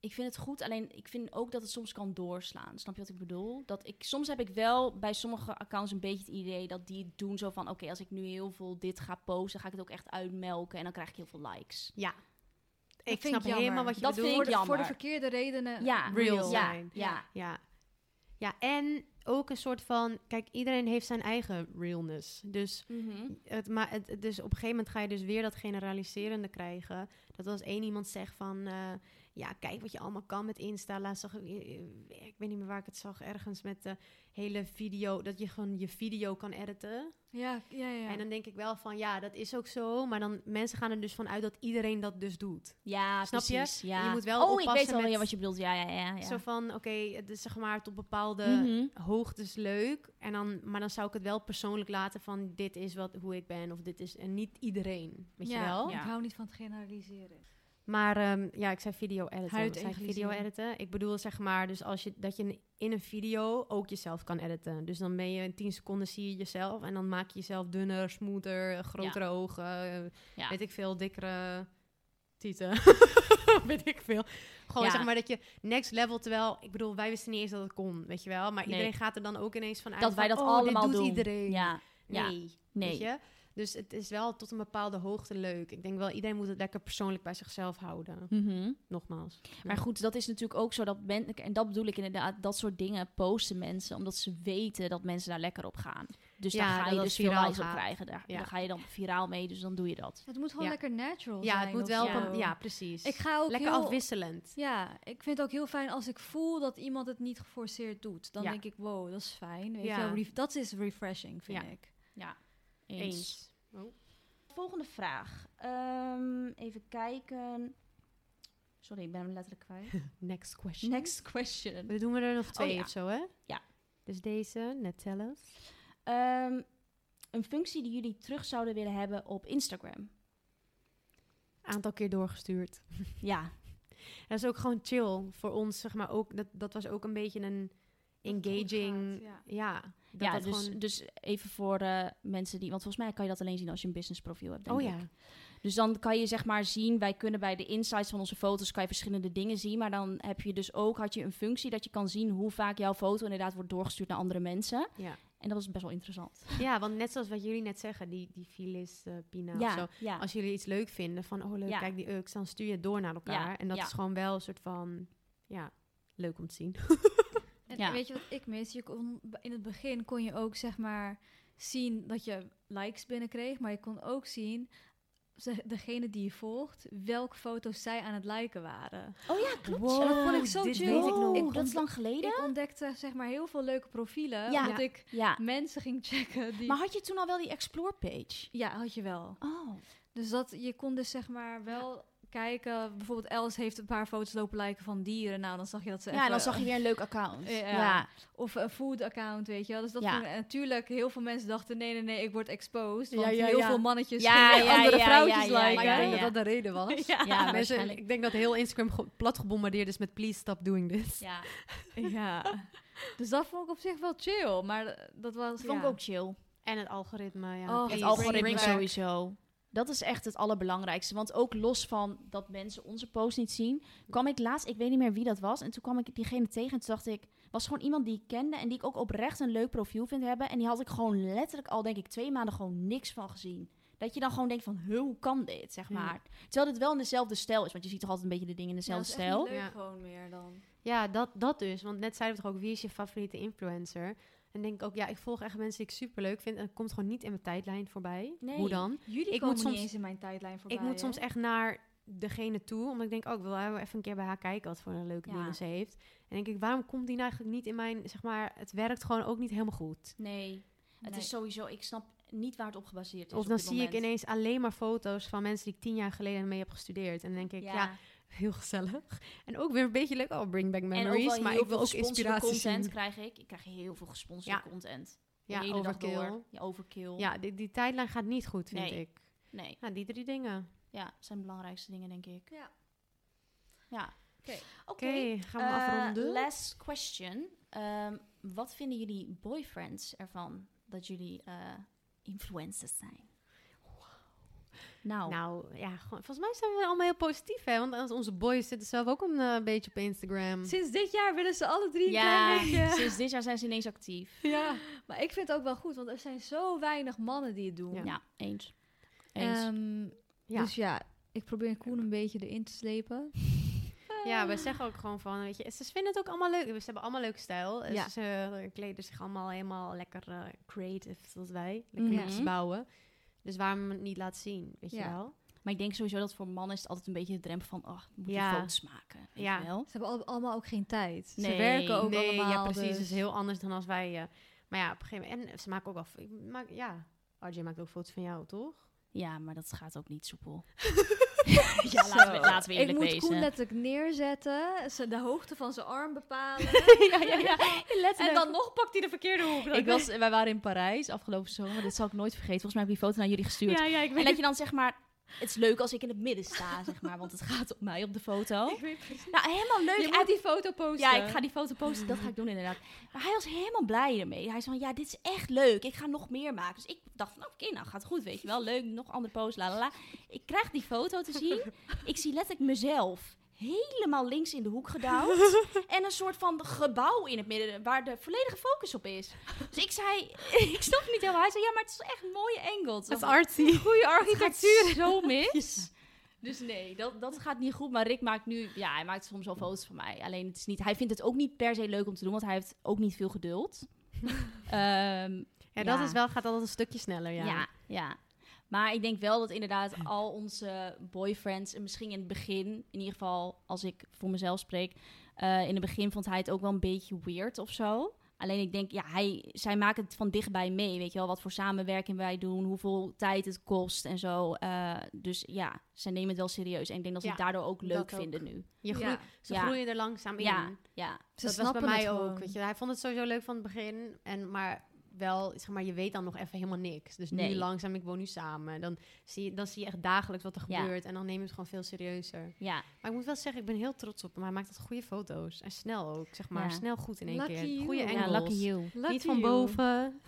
Speaker 1: ik vind het goed, alleen ik vind ook dat het soms kan doorslaan. Snap je wat ik bedoel? Dat ik, soms heb ik wel bij sommige accounts een beetje het idee dat die het doen zo van... Oké, als ik nu heel veel dit ga posten, ga ik het ook echt uitmelken. En dan krijg ik heel veel likes.
Speaker 2: Ja.
Speaker 3: Dat
Speaker 2: Ik
Speaker 3: vind
Speaker 2: snap
Speaker 3: jammer.
Speaker 2: helemaal wat je
Speaker 1: Dat
Speaker 2: bedoelt.
Speaker 1: vind
Speaker 3: voor,
Speaker 1: ik
Speaker 3: de, voor de verkeerde redenen.
Speaker 1: Ja,
Speaker 2: real
Speaker 1: ja,
Speaker 2: zijn.
Speaker 1: Ja,
Speaker 2: Ja. Ja, en ook een soort van... Kijk, iedereen heeft zijn eigen realness. Dus,
Speaker 1: Mhm.
Speaker 2: het, maar het, het- dus op een gegeven moment ga je dus weer dat generaliserende krijgen. Dat als één iemand zegt van... eh, ja, kijk wat je allemaal kan met Insta. Laatst zag ik... Ik weet niet meer waar ik het zag. Ergens met de hele video... Dat je gewoon je video kan editen.
Speaker 3: Ja, ja, ja.
Speaker 2: En dan denk ik wel van... Ja, dat is ook zo. Maar dan... Mensen gaan er dus van uit dat iedereen dat dus doet.
Speaker 1: Ja,
Speaker 2: Snap je?
Speaker 1: precies. Ja.
Speaker 2: Je moet wel
Speaker 1: oh, ik
Speaker 2: oppassen
Speaker 1: weet wel
Speaker 2: met-
Speaker 1: wat je bedoelt. Ja, ja, ja. ja.
Speaker 2: Zo van, oké, het is zeg maar tot bepaalde
Speaker 1: Mhm.
Speaker 2: hoogtes leuk. En dan, maar dan zou ik het wel persoonlijk laten van dit is wat, hoe ik ben. Of dit is, en niet iedereen, weet
Speaker 3: ja,
Speaker 2: je wel.
Speaker 3: Ik hou niet van het generaliseren.
Speaker 2: Maar ehm, ja, ik zei video editen.
Speaker 3: Huid
Speaker 2: Wat zei ik? video editen. Ik bedoel zeg maar, dus als je, dat je in een video ook jezelf kan editen. Dus dan ben je in 10 seconden zie je jezelf. En dan maak je jezelf dunner, smoother, grotere ogen.
Speaker 1: Ja.
Speaker 2: Weet ik veel, dikkere tieten. weet ik veel. Gewoon
Speaker 1: Ja.
Speaker 2: zeg maar dat je next level, terwijl, ik bedoel, wij wisten niet eens dat het kon, weet je wel. Maar
Speaker 1: Nee.
Speaker 2: iedereen gaat er dan ook ineens van uit
Speaker 1: dat wij dat
Speaker 2: oh, dit
Speaker 1: allemaal
Speaker 2: doet
Speaker 1: doen.
Speaker 2: iedereen.
Speaker 1: Ja, ja.
Speaker 2: Nee,
Speaker 1: nee.
Speaker 2: weet je. Dus het is wel tot een bepaalde hoogte leuk. Ik denk wel, iedereen moet het lekker persoonlijk bij zichzelf houden.
Speaker 1: Mhm.
Speaker 2: Nogmaals.
Speaker 1: Maar goed, dat is natuurlijk ook zo dat men, en dat bedoel ik inderdaad, dat soort dingen posten mensen omdat ze weten dat mensen daar lekker op gaan. Dus
Speaker 2: Ja,
Speaker 1: daar ga je dus veel
Speaker 2: viraal
Speaker 1: likes op krijgen. Daar,
Speaker 2: Ja.
Speaker 1: daar ga je dan viraal mee, dus dan doe je dat.
Speaker 3: Het moet gewoon
Speaker 2: Ja.
Speaker 3: lekker natural
Speaker 2: Ja,
Speaker 3: zijn.
Speaker 2: het moet wel, ja, precies.
Speaker 3: Ik ga ook
Speaker 2: lekker
Speaker 3: heel,
Speaker 2: afwisselend.
Speaker 3: Ja, ik vind het ook heel fijn als ik voel dat iemand het niet geforceerd doet. Dan
Speaker 2: Ja.
Speaker 3: denk ik, wow, dat is fijn. Weet
Speaker 2: Ja.
Speaker 3: je dat is refreshing, vind
Speaker 2: Ja.
Speaker 3: ik.
Speaker 1: Ja,
Speaker 2: Eens.
Speaker 1: Volgende vraag. Ehm, even kijken. Sorry, ik ben hem letterlijk kwijt.
Speaker 2: Next question.
Speaker 1: Next question.
Speaker 2: We doen we er nog twee
Speaker 1: Oh, ja.
Speaker 2: of zo, hè?
Speaker 1: Ja.
Speaker 2: Dus deze, net tellen.
Speaker 1: Ehm, een functie die jullie terug zouden willen hebben op Instagram.
Speaker 2: Aantal keer doorgestuurd.
Speaker 1: Ja,
Speaker 2: Dat is ook gewoon chill voor ons, zeg maar. Ook, dat, dat was ook een beetje een engaging...
Speaker 3: gaat,
Speaker 2: ja. dat
Speaker 1: ja
Speaker 2: dat
Speaker 1: dus,
Speaker 2: gewoon-
Speaker 1: dus even voor eh, mensen die... Want volgens mij kan je dat alleen zien als je een business profiel hebt, denk
Speaker 2: oh
Speaker 1: ik.
Speaker 2: ja.
Speaker 1: Dus dan kan je zeg maar zien, wij kunnen bij de insights van onze foto's kan je verschillende dingen zien. Maar dan heb je dus ook, had je een functie dat je kan zien hoe vaak jouw foto inderdaad wordt doorgestuurd naar andere mensen.
Speaker 2: Ja.
Speaker 1: En dat was best wel interessant.
Speaker 2: ja, want net zoals wat jullie net zeggen, die, die Filis, eh, Pina of zo.
Speaker 1: ja, ja.
Speaker 2: Als jullie iets leuk vinden van, oh leuk,
Speaker 1: Ja.
Speaker 2: kijk die Ux, dan stuur je het door naar elkaar.
Speaker 1: Ja,
Speaker 2: En dat
Speaker 1: ja.
Speaker 2: is gewoon wel een soort van, ja, leuk om te zien.
Speaker 3: En
Speaker 1: Ja.
Speaker 3: weet je wat ik mis? Je kon, in het begin kon je ook zeg maar zien dat je likes binnenkreeg, maar je kon ook zien ze- degene die je volgt, welke foto's zij aan het liken waren.
Speaker 1: Oh ja, klopt.
Speaker 2: Wow,
Speaker 3: En dat vond ik zo
Speaker 2: dit
Speaker 3: chill.
Speaker 2: weet ik nog.
Speaker 1: Oh, dat is lang geleden?
Speaker 3: Ik ontdekte zeg maar heel veel leuke profielen,
Speaker 1: Ja.
Speaker 3: omdat ik
Speaker 1: Ja.
Speaker 3: mensen ging checken die...
Speaker 1: Maar had je toen al wel die explore page?
Speaker 3: ja, had je wel.
Speaker 1: Oh.
Speaker 3: Dus dat je kon dus zeg maar wel kijken. Bijvoorbeeld Els heeft een paar foto's lopen liken van dieren. Nou, dan zag je dat ze
Speaker 1: Ja,
Speaker 3: even-
Speaker 1: dan zag je weer een leuk account.
Speaker 3: Ja.
Speaker 1: ja.
Speaker 3: Of een food account, weet je wel. Dus dat
Speaker 1: Ja.
Speaker 3: vond ik- en natuurlijk, heel veel mensen dachten, nee, nee, nee, ik word exposed.
Speaker 2: Ja,
Speaker 3: Want
Speaker 2: ja,
Speaker 3: heel
Speaker 2: ja.
Speaker 3: veel mannetjes
Speaker 1: Ja,
Speaker 3: andere
Speaker 1: ja,
Speaker 3: vrouwtjes
Speaker 1: ja, ja.
Speaker 2: Maar ik denk
Speaker 1: ja.
Speaker 2: dat dat de reden was.
Speaker 3: Ja.
Speaker 1: Ja,
Speaker 2: Mensen, ik denk dat heel Instagram plat gebombardeerd is met please stop doing this.
Speaker 1: Ja,
Speaker 3: Ja. Dus dat vond ik op zich wel chill. Maar dat was,
Speaker 1: dat vond ik
Speaker 3: ja.
Speaker 1: ook chill.
Speaker 2: En het algoritme, ja.
Speaker 3: Oh,
Speaker 1: Het algoritme sowieso. Dat is echt het allerbelangrijkste. Want ook los van dat mensen onze post niet zien, kwam ik laatst, ik weet niet meer wie dat was. En toen kwam ik diegene tegen en toen dacht ik, was gewoon iemand die ik kende en die ik ook oprecht een leuk profiel vind hebben. En die had ik gewoon letterlijk al, denk ik, twee maanden gewoon niks van gezien. Dat je dan gewoon denkt van, "Huh, hoe kan dit, zeg
Speaker 2: Ja.
Speaker 1: maar. Terwijl dit wel in dezelfde stijl is, want je ziet toch altijd een beetje de dingen in dezelfde
Speaker 3: Ja, dat is echt
Speaker 1: stijl.
Speaker 3: niet leuk
Speaker 2: Ja.
Speaker 3: gewoon meer dan.
Speaker 2: Ja, dat, dat dus. Want net zeiden we toch ook, wie is je favoriete influencer? En denk ook, ja, ik volg echt mensen die ik super leuk vind. En het komt gewoon niet in mijn tijdlijn voorbij.
Speaker 1: Nee.
Speaker 2: Hoe dan?
Speaker 3: Jullie
Speaker 2: Ik
Speaker 3: komen
Speaker 2: moet
Speaker 3: niet
Speaker 2: soms-
Speaker 3: eens in mijn tijdlijn voorbij.
Speaker 2: ik moet
Speaker 3: hè?
Speaker 2: soms echt naar degene toe. Omdat ik denk, oh, ik wil even een keer bij haar kijken wat voor een leuke
Speaker 1: Ja.
Speaker 2: dingen ze heeft. En denk ik, waarom komt die nou eigenlijk niet in mijn, zeg maar, het werkt gewoon ook niet helemaal goed.
Speaker 1: Nee, het
Speaker 3: Nee.
Speaker 1: is sowieso, ik snap niet waar het op gebaseerd is.
Speaker 2: Of dan zie ik ineens alleen maar foto's van mensen die ik tien jaar geleden mee heb gestudeerd. En dan denk ik, ja, heel gezellig. En ook weer een beetje leuk, oh, bring back
Speaker 1: En ook
Speaker 2: memories.
Speaker 1: wel
Speaker 2: maar
Speaker 1: heel
Speaker 2: ik wil
Speaker 1: veel
Speaker 2: ook inspiratie
Speaker 1: content
Speaker 2: zien.
Speaker 1: krijg ik. Ik krijg heel veel gesponsorde
Speaker 2: Ja.
Speaker 1: content.
Speaker 2: Ja,
Speaker 1: hele dag
Speaker 2: overkill.
Speaker 1: door. Ja, overkill.
Speaker 2: Ja, die, die tijdlijn gaat niet goed, vind
Speaker 1: Nee.
Speaker 2: ik.
Speaker 1: Nee,
Speaker 2: Nou, die drie dingen.
Speaker 1: ja, zijn de belangrijkste dingen, denk ik.
Speaker 3: Ja.
Speaker 1: Ja.
Speaker 3: Oké.
Speaker 2: Gaan we
Speaker 1: eh,
Speaker 2: afronden?
Speaker 1: last question. Ehm, wat vinden jullie boyfriends ervan dat jullie eh, influencers zijn? Nou,
Speaker 2: Nou, ja, gewoon, volgens mij zijn we allemaal heel positief, hè? Want onze boys zitten zelf ook een eh, beetje op Instagram.
Speaker 3: Sinds dit jaar willen ze alle drie een
Speaker 1: ja,
Speaker 3: klein beetje.
Speaker 1: sinds dit jaar zijn ze ineens actief.
Speaker 3: Ja. Maar ik vind het ook wel goed, want er zijn zo weinig mannen die het doen.
Speaker 2: Ja.
Speaker 1: Ja, eens. Eens.
Speaker 3: Ehm,
Speaker 2: Ja.
Speaker 3: Dus ja, ik probeer Koen een beetje erin te slepen.
Speaker 2: Ja, we zeggen ook gewoon van, weet je, ze vinden het ook allemaal leuk. Ze hebben allemaal leuke stijl.
Speaker 3: Ja.
Speaker 2: Ze, kleden zich allemaal helemaal lekker eh, creative, zoals wij. Lekker iets bouwen. Dus waarom het niet laten zien, weet je wel?
Speaker 1: Maar ik denk sowieso dat voor mannen is het altijd een beetje de drempel van... Oh, moet je
Speaker 2: Ja.
Speaker 1: foto's maken, weet
Speaker 2: Ja.
Speaker 1: je wel?
Speaker 3: Ze hebben al- allemaal ook geen tijd. Ze werken ook
Speaker 2: nee,
Speaker 3: allemaal.
Speaker 2: ja, precies.
Speaker 3: dus-
Speaker 2: Het is heel anders dan als wij... eh, maar ja, op een gegeven moment... En ze maken ook al... ik Maak, ja, RJ maakt ook foto's van jou, toch?
Speaker 1: Ja, maar dat gaat ook niet soepel. ja, laten we, laten we
Speaker 3: ik
Speaker 1: eerlijk
Speaker 3: moet
Speaker 1: wezen.
Speaker 3: Koen letterlijk neerzetten, ze de hoogte van zijn arm bepalen.
Speaker 1: ja, ja, ja.
Speaker 3: en dan nog pakt hij de verkeerde hoek.
Speaker 1: Ik was, wij waren in Parijs afgelopen zomer. Dit zal ik nooit vergeten. Volgens mij heb ik die foto naar jullie gestuurd.
Speaker 3: Ja, ja, ik
Speaker 1: en
Speaker 3: weet
Speaker 1: dat je dan zeg maar... Het is leuk als ik in het midden sta, zeg maar. Want het gaat op mij op de foto. Nou, helemaal leuk.
Speaker 3: Je moet die foto posten.
Speaker 1: Ja, ik ga die foto posten. Dat ga ik doen inderdaad. Maar hij was helemaal blij ermee. Hij zei van, ja, dit is echt leuk. Ik ga nog meer maken. Dus ik dacht van, oké, nou gaat goed, weet je wel. Leuk, nog andere posts, la la la. Ik krijg die foto te zien. Ik zie letterlijk mezelf helemaal links in de hoek gedouwd. en een soort van gebouw in het midden waar de volledige focus op is. Dus ik zei, ik snap het niet helemaal. Hij zei, ja, maar het is echt een mooie angle.
Speaker 2: Dat is artsy.
Speaker 1: goede architectuur. zo mis. Dus nee, dat, dat gaat niet goed. Maar Rick maakt nu, ja, hij maakt soms wel foto's van mij. Alleen het is niet, hij vindt het ook niet per se leuk om te doen, want hij heeft ook niet veel geduld. Ehm,
Speaker 2: Ja, dat
Speaker 1: Ja.
Speaker 2: is wel, gaat altijd een stukje sneller, ja.
Speaker 1: ja. ja, Maar ik denk wel dat inderdaad al onze boyfriends, en misschien in het begin, in ieder geval als ik voor mezelf spreek, eh, in het begin vond hij het ook wel een beetje weird of zo. Alleen ik denk, ja, hij, zij maken het van dichtbij mee. Weet je wel, wat voor samenwerking wij doen, hoeveel tijd het kost en zo. Eh, dus ja, zij nemen het wel serieus. En ik denk dat ze
Speaker 2: Ja,
Speaker 1: het daardoor ook leuk
Speaker 2: ook.
Speaker 1: vinden nu.
Speaker 2: Je groeit,
Speaker 3: Ja.
Speaker 2: ze
Speaker 1: Ja.
Speaker 2: groeien er langzaam in.
Speaker 1: Ja, ja.
Speaker 3: Ze
Speaker 2: dat was bij mij
Speaker 3: het
Speaker 2: ook. Weet je. Hij vond het sowieso leuk van het begin. En, maar wel, zeg maar, je weet dan nog even helemaal niks. Dus
Speaker 1: Nee.
Speaker 2: nu langzaam, ik woon nu samen. Dan zie, je, dan zie je echt dagelijks wat er
Speaker 1: Ja.
Speaker 2: gebeurt. En dan neem je het gewoon veel serieuzer.
Speaker 1: ja.
Speaker 2: Maar ik moet wel zeggen, ik ben heel trots op hem. Hij maakt altijd goede foto's. En snel ook, zeg maar.
Speaker 1: Ja.
Speaker 2: Snel goed in één
Speaker 3: Lucky
Speaker 2: keer.
Speaker 3: you.
Speaker 2: Goede
Speaker 3: Ja,
Speaker 2: engels.
Speaker 1: Ja, lucky you.
Speaker 3: Lucky
Speaker 2: Niet van boven.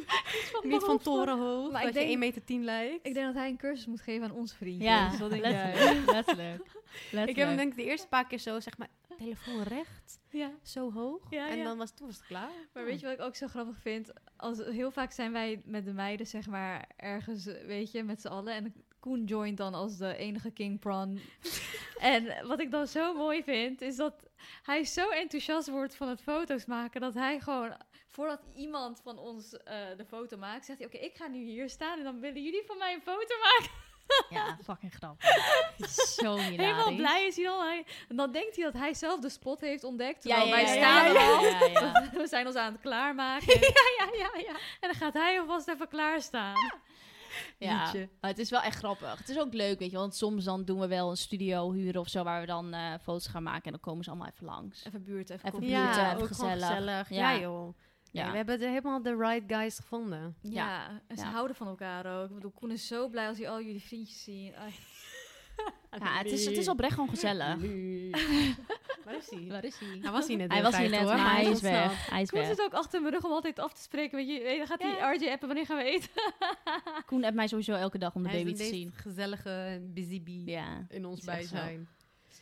Speaker 2: Niet van torenhoog.
Speaker 3: Maar
Speaker 2: dat
Speaker 3: ik
Speaker 2: je
Speaker 3: denk-
Speaker 2: 1,10 meter tien lijkt.
Speaker 3: Ik denk dat hij een cursus moet geven aan ons vriendje.
Speaker 1: Ja,
Speaker 3: Dus wat denk
Speaker 1: letterlijk. letterlijk.
Speaker 2: Ik heb hem denk ik de eerste paar keer zo, zeg maar, telefoon recht.
Speaker 3: Ja.
Speaker 2: Zo hoog.
Speaker 3: Ja,
Speaker 2: en
Speaker 3: ja.
Speaker 2: dan was, toen was het klaar.
Speaker 3: Maar weet je wat ik ook zo grappig vind? Als, heel vaak zijn wij met de meiden, zeg maar, ergens, weet je, met z'n allen. En Koen joint dan als de enige King Prawn. en wat ik dan zo mooi vind, is dat hij zo enthousiast wordt van het foto's maken, dat hij gewoon, voordat iemand van ons eh, de foto maakt, zegt hij, oké, ik ga nu hier staan en dan willen jullie van mij een foto maken.
Speaker 1: Ja, fucking grappig. Zo hilarisch.
Speaker 3: Helemaal blij is hij dan. Hij, en dan denkt hij dat hij zelf de spot heeft ontdekt. Terwijl
Speaker 1: ja,
Speaker 3: wij staan er al. We zijn ons aan het klaarmaken. ja, ja, ja, ja. En dan gaat hij alvast even klaarstaan.
Speaker 1: Ja, maar het is wel echt grappig. Het is ook leuk, weet je, want soms dan doen we wel een studio huren of zo, waar we dan eh, foto's gaan maken en dan komen ze allemaal even langs.
Speaker 3: Even buurt, even,
Speaker 1: Even buurt,
Speaker 2: gewoon
Speaker 1: gezellig.
Speaker 2: gezellig.
Speaker 1: Ja,
Speaker 2: joh.
Speaker 1: Ja.
Speaker 2: Nee, we hebben de, helemaal de right guys gevonden.
Speaker 3: Ja, en ze
Speaker 1: Ja.
Speaker 3: houden van elkaar ook. Ik bedoel, Koen is zo blij als hij al jullie vriendjes ziet.
Speaker 1: Ja, het is, het is oprecht gewoon gezellig.
Speaker 2: Waar is hij?
Speaker 1: Waar is hij?
Speaker 2: Hij was hier net
Speaker 1: Hij was hier net,
Speaker 2: hoor,
Speaker 1: maar hij is weg. Hij is
Speaker 3: Koen
Speaker 1: weg.
Speaker 3: zit ook achter mijn rug om altijd af te spreken. Weet je, dan gaat hij
Speaker 1: Ja.
Speaker 3: RJ appen, wanneer gaan we eten?
Speaker 1: Koen hebt mij sowieso elke dag om de
Speaker 2: Hij
Speaker 1: baby te zien.
Speaker 2: gezellige busy bee
Speaker 1: Ja.
Speaker 2: in ons bijzijn.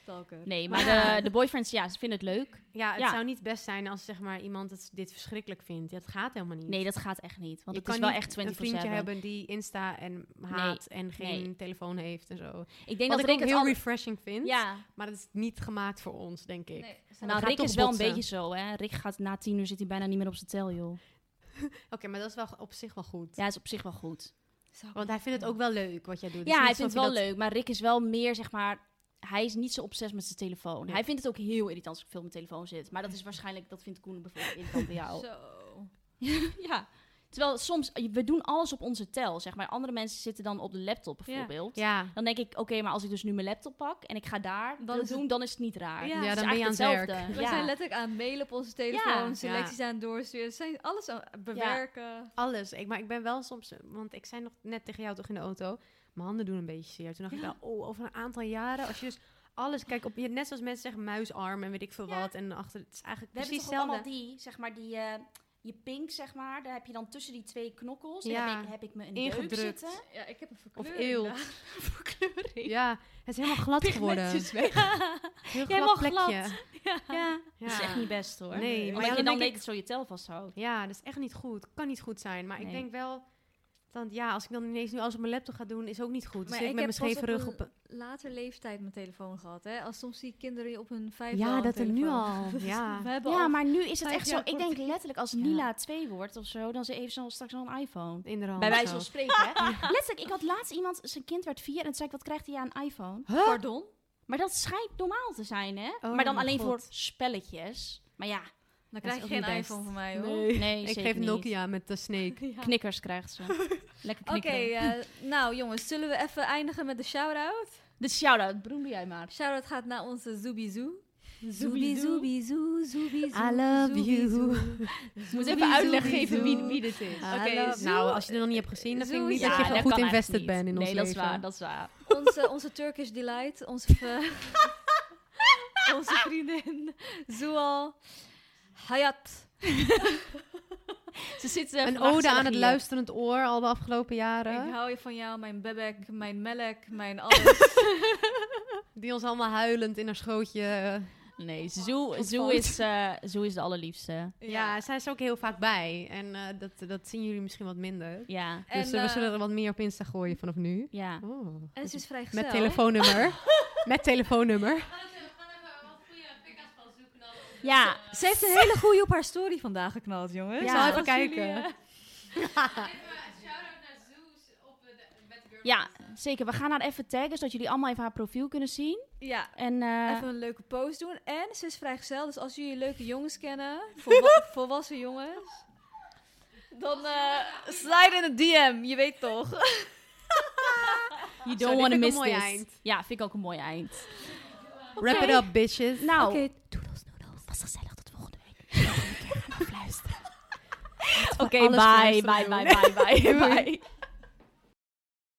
Speaker 3: Stalker.
Speaker 1: Nee, maar de, de boyfriends, ja, ze vinden het leuk.
Speaker 2: Ja, het
Speaker 1: Ja.
Speaker 2: zou niet best zijn als zeg maar, iemand het, dit verschrikkelijk vindt. Ja, het gaat helemaal niet.
Speaker 1: Nee, dat gaat echt niet. Want
Speaker 2: je
Speaker 1: het is
Speaker 2: kan
Speaker 1: wel
Speaker 2: niet
Speaker 1: echt 24-7.
Speaker 2: een vriendje hebben die Insta en haat en geen
Speaker 1: nee.
Speaker 2: telefoon heeft en zo.
Speaker 1: Ik denk
Speaker 2: Wat
Speaker 1: dat
Speaker 2: ik
Speaker 1: Rick het
Speaker 2: heel
Speaker 1: al...
Speaker 2: refreshing vind.
Speaker 1: Ja,
Speaker 2: Maar dat is niet gemaakt voor ons, denk ik.
Speaker 3: Nee,
Speaker 1: nou Rick is wel
Speaker 2: botsen.
Speaker 1: een beetje zo, hè. Rick gaat na tien uur zit hij bijna niet meer op zijn tel, joh.
Speaker 2: Oké, maar dat is wel op zich wel goed.
Speaker 1: Ja, is op zich wel goed.
Speaker 2: Want hij vindt het ook wel leuk wat jij doet. Is
Speaker 1: Ja, hij vindt het
Speaker 2: dat
Speaker 1: wel leuk, maar Rick is wel meer, zeg maar... Hij is niet zo obsessief met zijn telefoon.
Speaker 2: Nee.
Speaker 1: Hij vindt het ook heel irritant als ik veel op mijn telefoon zit. Maar dat is waarschijnlijk, dat vindt Koen bijvoorbeeld irritant bij jou.
Speaker 3: Zo.
Speaker 1: ja. Terwijl soms, we doen alles op onze tel, zeg maar. Andere mensen zitten dan op de laptop bijvoorbeeld.
Speaker 2: Ja,
Speaker 1: Dan denk ik, oké, maar als ik dus nu mijn laptop pak en ik ga daar
Speaker 3: Dan het-
Speaker 1: doen, dan is het niet raar.
Speaker 3: Ja,
Speaker 1: Het
Speaker 2: dan ben je aan het werk.
Speaker 1: hetzelfde.
Speaker 3: We zijn letterlijk aan het mailen op onze telefoon,
Speaker 1: Ja.
Speaker 3: selecties aan het doorsturen. We zijn alles aan het bewerken.
Speaker 2: alles. Ik, maar ik ben wel soms... Want ik zei nog net tegen jou toch in de auto... Mijn handen doen een beetje zeer. Toen dacht ik wel, oh, over een aantal jaren... Als je dus alles... Kijk, op, je, net zoals mensen zeggen muisarm en weet ik veel
Speaker 1: Ja.
Speaker 2: wat. En achter... Het is eigenlijk
Speaker 1: We hebben
Speaker 2: precies hetzelfde.
Speaker 1: allemaal die, zeg maar, die... eh, je pink, zeg maar, daar heb je dan tussen die twee knokkels. En
Speaker 2: Ja.
Speaker 1: heb, ik, heb ik me een deuk
Speaker 2: Ingedrukt.
Speaker 1: zitten.
Speaker 3: Ja, ik heb een
Speaker 2: Of
Speaker 3: verkleuring
Speaker 2: eeuw.
Speaker 3: daar.
Speaker 1: Verkleuring.
Speaker 2: Ja, het is helemaal glad geworden.
Speaker 1: Weg.
Speaker 2: Heel
Speaker 1: Jij
Speaker 2: glad
Speaker 1: mag glad.
Speaker 2: plekje.
Speaker 1: Ja.
Speaker 2: Ja.
Speaker 1: Dat is echt niet best hoor.
Speaker 2: Nee,
Speaker 1: Omdat
Speaker 2: maar ja,
Speaker 1: je
Speaker 2: dan
Speaker 1: dan dat zo je tel vasthoudt.
Speaker 2: Ja, dat is echt niet goed. Kan niet goed zijn. Maar ik denk wel... Dan, ja, als ik dan ineens nu alles op mijn laptop ga doen, is ook niet goed. Dan
Speaker 3: Maar
Speaker 2: zit ik
Speaker 3: ik
Speaker 2: met
Speaker 3: heb
Speaker 2: mijn scheve
Speaker 3: op
Speaker 2: rug
Speaker 3: een
Speaker 2: op... een-
Speaker 3: later leeftijd mijn telefoon gehad. Hè? Als soms zie ik kinderen op hun vijf
Speaker 2: Ja, dat er nu al. Ja.
Speaker 1: Ja,
Speaker 3: al
Speaker 1: maar nu is het echt zo. Ik denk letterlijk als
Speaker 2: Ja.
Speaker 1: Nila 2 wordt of zo, dan ze heeft ze straks al een iPhone.
Speaker 2: In de hand.
Speaker 1: Bij wijze
Speaker 2: zo.
Speaker 1: van spreken, hè? Letterlijk, ik had laatst iemand, zijn kind werd vier en toen zei ik, wat krijgt hij aan een iPhone?
Speaker 3: Pardon?
Speaker 1: Maar dat schijnt normaal te zijn, hè?
Speaker 2: Oh
Speaker 1: maar dan alleen
Speaker 2: God.
Speaker 1: voor spelletjes. Maar ja,
Speaker 3: Dan krijg je geen iPhone van mij, hoor.
Speaker 2: Nee,
Speaker 1: nee,
Speaker 2: ik
Speaker 1: zeker
Speaker 2: geef
Speaker 1: niet.
Speaker 2: Nokia met de snake.
Speaker 3: Ja.
Speaker 1: Knikkers krijgt ze. Lekker
Speaker 3: Oké,
Speaker 1: knikkeren.
Speaker 3: eh, nou jongens, zullen we even eindigen met de shout-out?
Speaker 1: De shout-out, Broen, doe jij maar.
Speaker 3: Shout-out gaat naar onze Zoobie-Zoo.
Speaker 1: Zoobie Zoo.
Speaker 3: Zoobie-Zoo, Zoobie-Zoo,
Speaker 2: I love you.
Speaker 1: Ik moet even uitleg geven wie,
Speaker 3: Zoo.
Speaker 1: wie dit is.
Speaker 3: Oké. Zoo-
Speaker 2: nou, als je het nog niet hebt gezien, dan vind ik niet
Speaker 3: Zoo-
Speaker 2: dat je
Speaker 1: dat
Speaker 2: goed invested bent in ons
Speaker 1: Nee, dat is
Speaker 2: leven.
Speaker 1: waar, dat is waar.
Speaker 3: Onze, onze Turkish Delight, onze, onze vriendin Zoal Hayat.
Speaker 1: Ze zit eh,
Speaker 2: Een ode aan het
Speaker 1: hier.
Speaker 2: luisterend oor al de afgelopen jaren.
Speaker 3: Ik hou je van jou, mijn bebek, mijn melk, mijn alles.
Speaker 2: Die ons allemaal huilend in haar schootje... eh,
Speaker 1: Nee, Zoe, is, eh, Zoe is de allerliefste.
Speaker 2: Ja, zij is er ook heel vaak bij. En eh, dat, dat zien jullie misschien wat minder.
Speaker 1: Ja,
Speaker 3: En,
Speaker 2: dus we zullen er wat meer op Insta gooien vanaf nu.
Speaker 1: ja.
Speaker 2: Oh.
Speaker 3: En ze is vrij gezellig.
Speaker 2: Met telefoonnummer. Met telefoonnummer.
Speaker 1: Ja,
Speaker 3: Ze heeft een hele goeie op haar story vandaag geknald, jongens.
Speaker 1: Ja,
Speaker 2: zal even kijken.
Speaker 3: jullie,
Speaker 1: ja, zeker. We gaan haar even taggen, zodat jullie allemaal even haar profiel kunnen zien.
Speaker 3: ja,
Speaker 1: En eh,
Speaker 3: even een leuke post doen. En ze is vrijgezel, dus als jullie leuke jongens kennen, volwa- volwassen jongens, dan eh slide in een DM, je weet toch.
Speaker 1: you don't want to miss this.
Speaker 2: eind.
Speaker 1: Ja, vind ik ook een mooi eind.
Speaker 2: Wrap it up, bitches.
Speaker 1: Nou,
Speaker 3: Oké,
Speaker 1: Oké,
Speaker 2: alles
Speaker 1: bye,
Speaker 2: fluisteren
Speaker 1: bye, bye, bye, bye, bye.